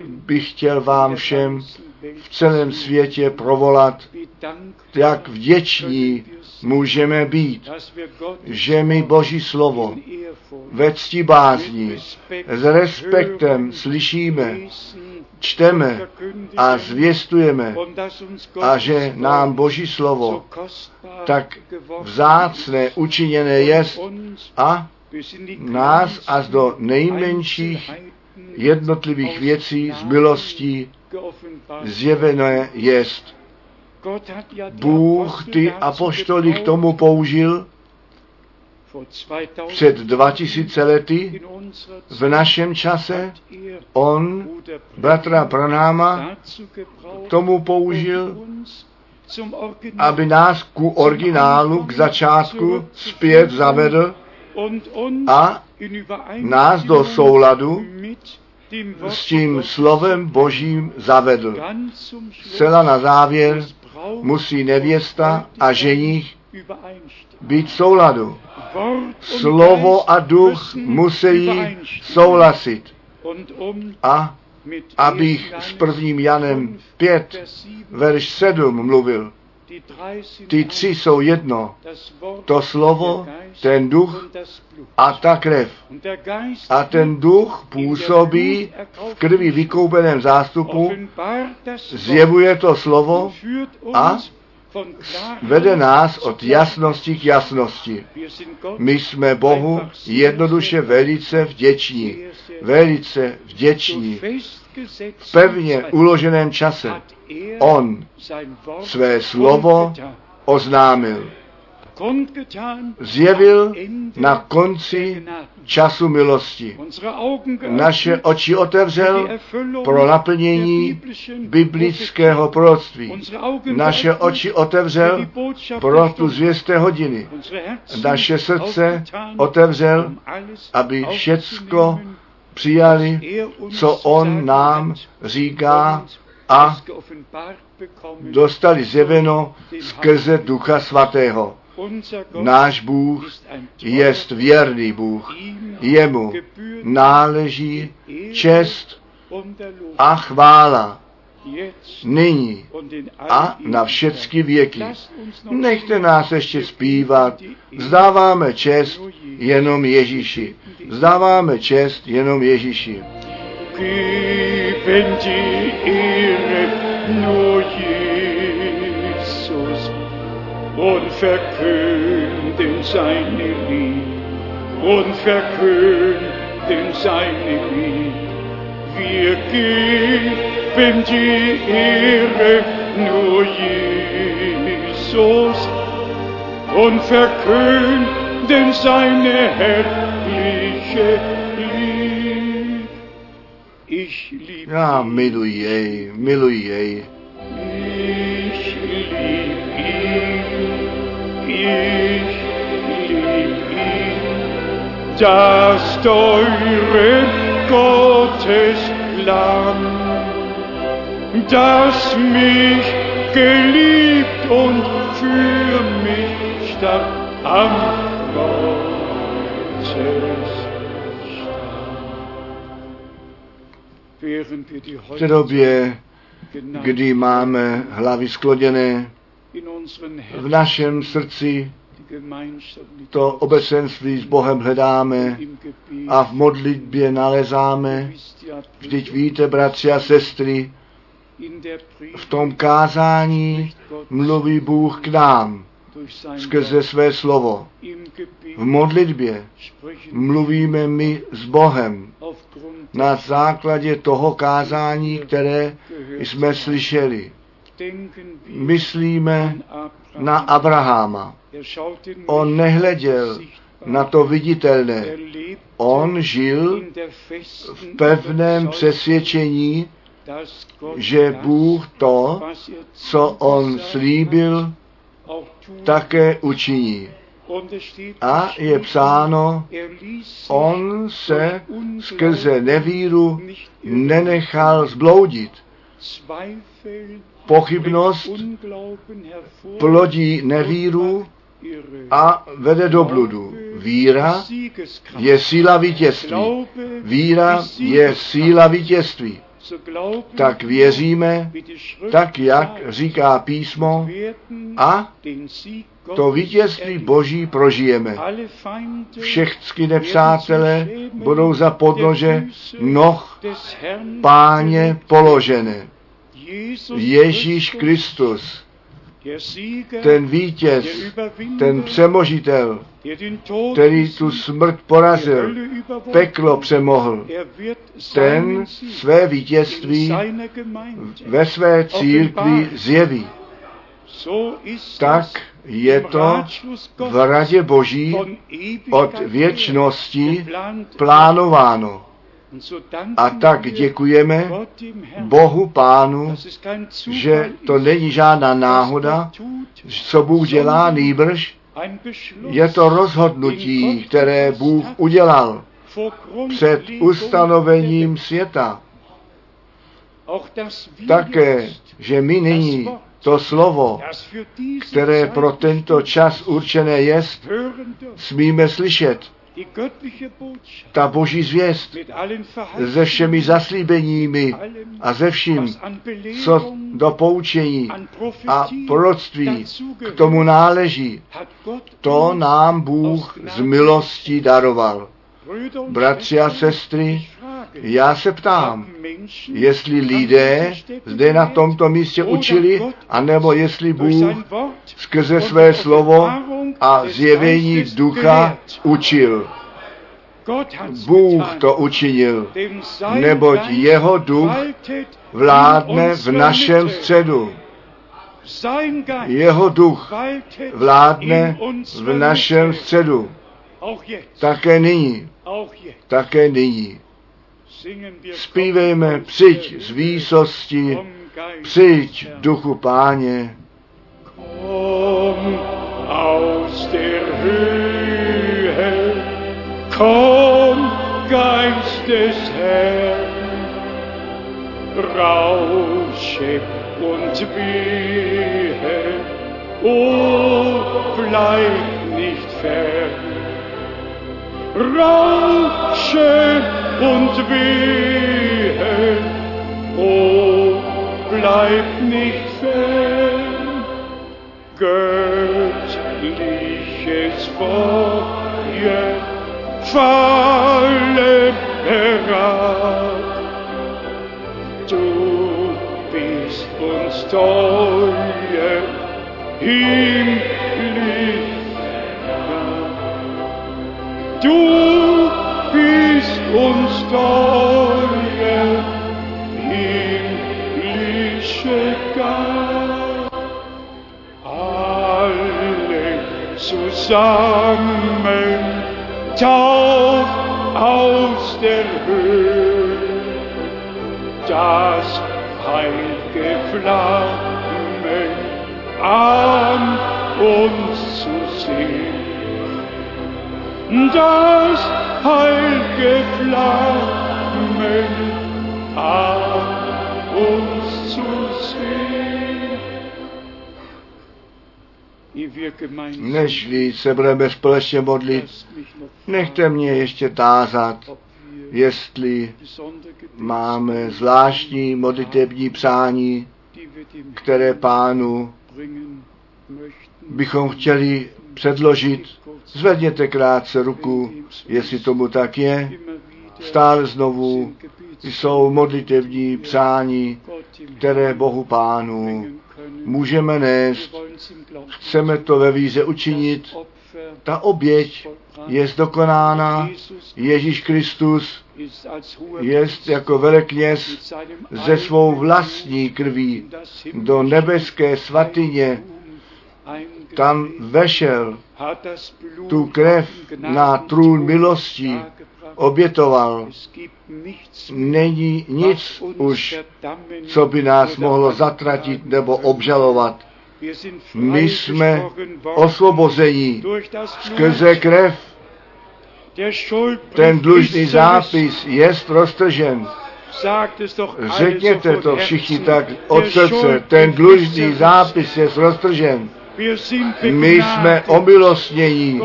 bych chtěl vám všem v celém světě provolat, jak vděční můžeme být, že my Boží slovo ve cti bázní s respektem slyšíme, čteme a zvěstujeme a že nám Boží slovo tak vzácné učiněné jest a nás až do nejmenších jednotlivých věcí z milostí zjevené jest. Bůh ty apoštoly k tomu použil, Před 2000 lety v našem čase on bratra Pranáma tomu použil, aby nás ku originálu, k začátku zpět zavedl a nás do souladu s tím slovem Božím zavedl. Zcela na závěr musí nevěsta a ženich být v souladu. Slovo a duch musí souhlasit. A abych s prvním Janem 5, verš 7 mluvil, ty tři jsou jedno. To slovo, ten duch a ta krev. A ten duch působí v krvi vykoupeném zástupu, zjevuje to slovo a vede nás od jasnosti k jasnosti. My jsme Bohu jednoduše velice vděční. Velice vděční. V pevně uloženém čase On své slovo oznámil. Zjevil na konci času milosti. Naše oči otevřel pro naplnění biblického proroctví. Naše oči otevřel pro tu zvěsté hodiny. Naše srdce otevřel, aby všecko přijali, co on nám říká a dostali zjeveno skrze Ducha Svatého. Náš Bůh je věrný Bůh. Jemu náleží čest a chvála nyní a na všechny věky. Nechte nás ještě zpívat. Vzdáváme čest jenom Ježíši. Vzdáváme čest jenom Ježíši. Geben die Ehre nur Jesus und verkünden seine Liebe und verkünden seine Liebe. Wir geben die Ehre nur Jesus und verkünden seine herrliche Liebe. Ich liebe Ja, miluji jej. Ich liebe ihn, ich liebe ihn, das teure Gottes Lamm, das mich geliebt und für mich starb am Kreuzes. V té době, kdy máme hlavy skloděné, v našem srdci to obecenství s Bohem hledáme a v modlitbě nalezáme. Vždyť víte, bratři a sestry, v tom kázání mluví Bůh k nám skrze své slovo. V modlitbě mluvíme my s Bohem na základě toho kázání, které jsme slyšeli. Myslíme na Abraháma. On nehleděl na to viditelné. On žil v pevném přesvědčení, že Bůh to, co on slíbil, také učiní. A je psáno, on se skrze nevíru nenechal zbloudit. Pochybnost plodí nevíru a vede do bludu. Víra je síla vítězství. Víra je síla vítězství. Tak věříme, tak jak říká písmo, a to vítězství Boží prožijeme. Všechny nepřátelé budou za podnože noh páně položené. Ježíš Kristus, ten vítěz, ten přemožitel, který tu smrt porazil, peklo přemohl, ten své vítězství ve své církvi zjeví. tak je to v radě Boží od věčnosti plánováno. A tak děkujeme Bohu Pánu, že to není žádná náhoda, co Bůh dělá, nýbrž je to rozhodnutí, které Bůh udělal před ustanovením světa. Také, že my nyní to slovo, které pro tento čas určené jest, smíme slyšet. Ta boží zvěst se všemi zaslíbeními a ze vším, co do poučení a proroctví k tomu náleží, to nám Bůh z milostí daroval. Bratři a sestry, já se ptám, jestli lidé zde na tomto místě učili, anebo jestli Bůh skrze své slovo a zjevení ducha učil. Bůh to učinil, neboť jeho duch vládne v našem středu. Jeho duch vládne v našem středu. Také nyní. Také nyní. Zpívejme, přijď z výsosti, přijď duchu páně. Geist des Herrn, rausche und wehe, o bleib nicht fern. Rausche und wehe, o bleib nicht fern. Göttliches Feuer falle herab. Du bist uns teuer, himmlisch Du bist uns teuer, himmlische Gott. Alle zusammen tauf aus der Höhe, das heilige Flamme an uns zu sehen das heilige Flammen an uns zu sehen. Nežli se budeme společně modlit, nechte mě ještě tázat, jestli máme zvláštní modlitební přání, které pánu bychom chtěli předložit. Zvedněte krátce ruku, jestli tomu tak je. Stále znovu jsou modlitevní přání, které Bohu Pánu můžeme nést. Chceme to ve víze učinit. Ta oběť je zdokonána. Ježíš Kristus je jako velekněz ze svou vlastní krví do nebeské svatyně tam vešel, tu krev na trůn milosti obětoval. Není nic už, co by nás mohlo zatratit nebo obžalovat. My jsme osvobození skrze krev. Ten dlužný zápis je roztržen. Řekněte to všichni tak od srdce. Ten dlužný zápis je roztržen. My jsme omilostnění.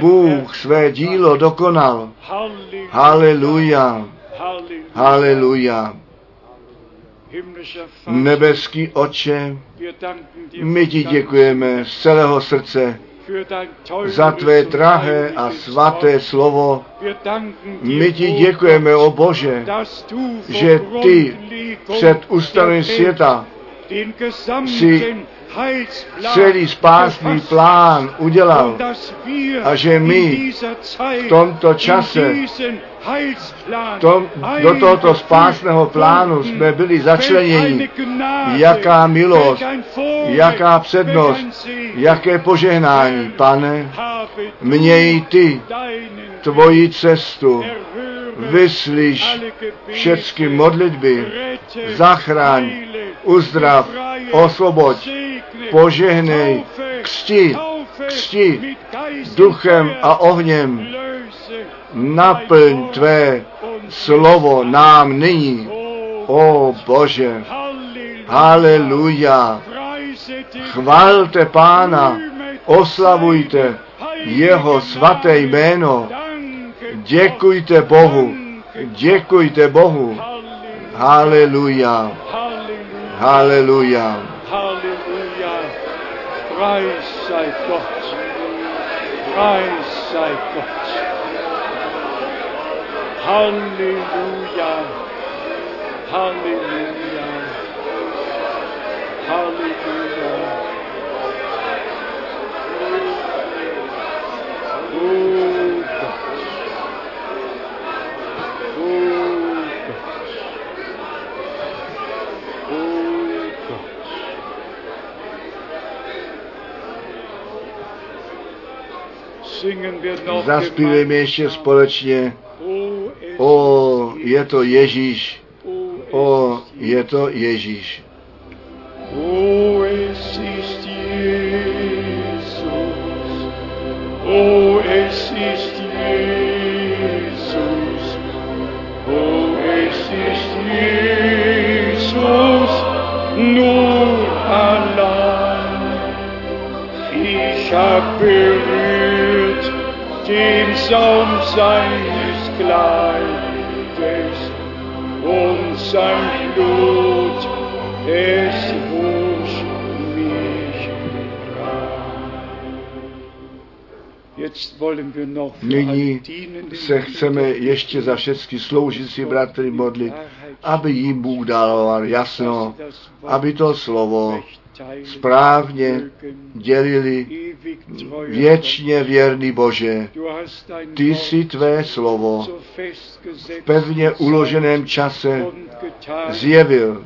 Bůh své dílo dokonal. Haleluja. Haleluja. Nebeský oče, my ti děkujeme z celého srdce za tvé drahé a svaté slovo. My ti děkujeme, o Bože, že ty před ustavením světa si celý spásný plán udělal a že my v tomto čase tom, do tohoto spásného plánu jsme byli začleněni. Jaká milost, jaká přednost, jaké požehnání, pane, měj ty tvoji cestu, vyslyš všechny modlitby, zachraň, uzdrav, osvoboď, požehnej, křti, křti duchem a ohněm, naplň tvé slovo nám nyní. O Bože, haleluja, chvalte Pána, oslavujte jeho svaté jméno, děkujte Bohu, děkujte Bohu, haleluja, Hallelujah. Hallelujah. Praise thy God. Praise thy God. Hallelujah. Hallelujah. Hallelujah. Oh. Zaspívejme ještě společně. O, je to Ježíš. O, je to Ježíš. Oh, es ist Jesus. Oh, es ist Jesus. Oh, es ist Jesus. Nur allein. Ich hab berührt den Saum seines Kleides und sein Blut, es wusch mich rein. Jetzt wollen wir noch für alle Nyní se chceme ještě za všechny sloužící bratry modlit, aby jim Bůh dal jasno, aby to slovo správně dělili věčně věrný Bože. Ty si tvé slovo v pevně uloženém čase zjevil.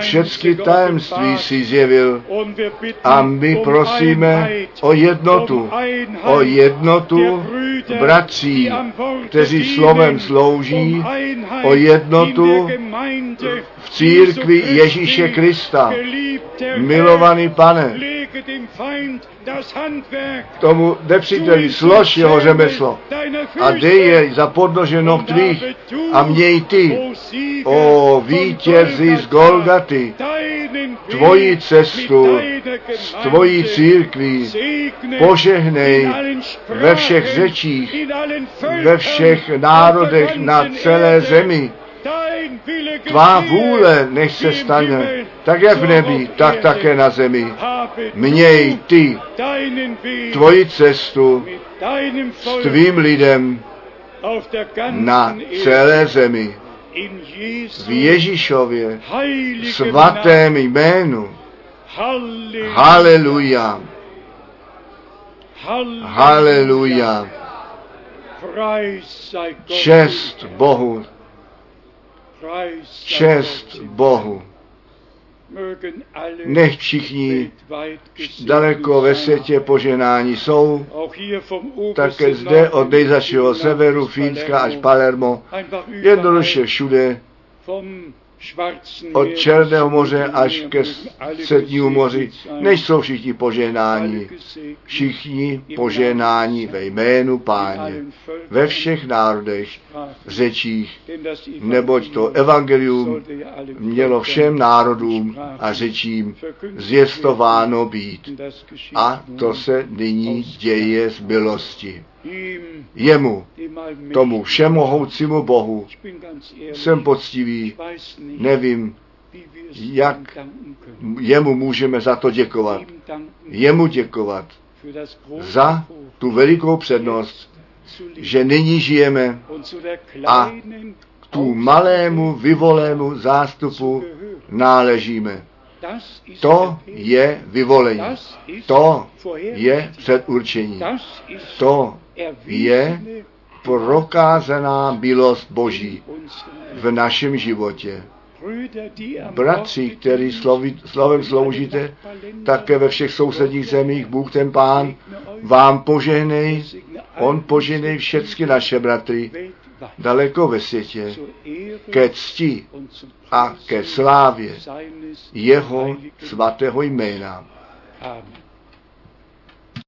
Všechny tajemství si zjevil a my prosíme o jednotu, o jednotu bratří, kteří slovem slouží, o jednotu v církvi Ježíše Krista. Milovaný pane, tomu nepříteli slož jeho řemeslo. a dej je za podnože noh tvých. a měj ty, o vítězi z Golgaty, tvoji cestu, z tvojí církví, požehnej ve všech řečích, ve všech národech na celé zemi. Tvá vůle nech se stane, tak jak v nebi, tak také na zemi. Měj ty tvoji cestu s tvým lidem na celé zemi. V Ježíšově svatém jménu. Haleluja. Haleluja. Čest Bohu. Čest Bohu. Nech všichni daleko ve světě poženání jsou, také zde od nejzašího severu, Fínska až Palermo, jednoduše všude, od Černého moře až ke Střednímu moři, než jsou všichni požehnáni. Všichni požehnáni ve jménu Páně, ve všech národech, řečích, neboť to evangelium mělo všem národům a řečím zvěstováno být. A to se nyní děje z milosti. Jemu, tomu všemohoucímu Bohu, jsem poctivý, nevím, jak jemu můžeme za to děkovat. Jemu děkovat za tu velikou přednost, že nyní žijeme a k tu malému vyvolému zástupu náležíme. To je vyvolení. To je předurčení. To je prokázaná milost Boží v našem životě. Bratři, který slovi, slovem sloužíte, také ve všech sousedních zemích, Bůh ten Pán, vám požehnej, On požehnej všechny naše bratry daleko ve světě ke cti a ke slávě jeho svatého jména. Amen.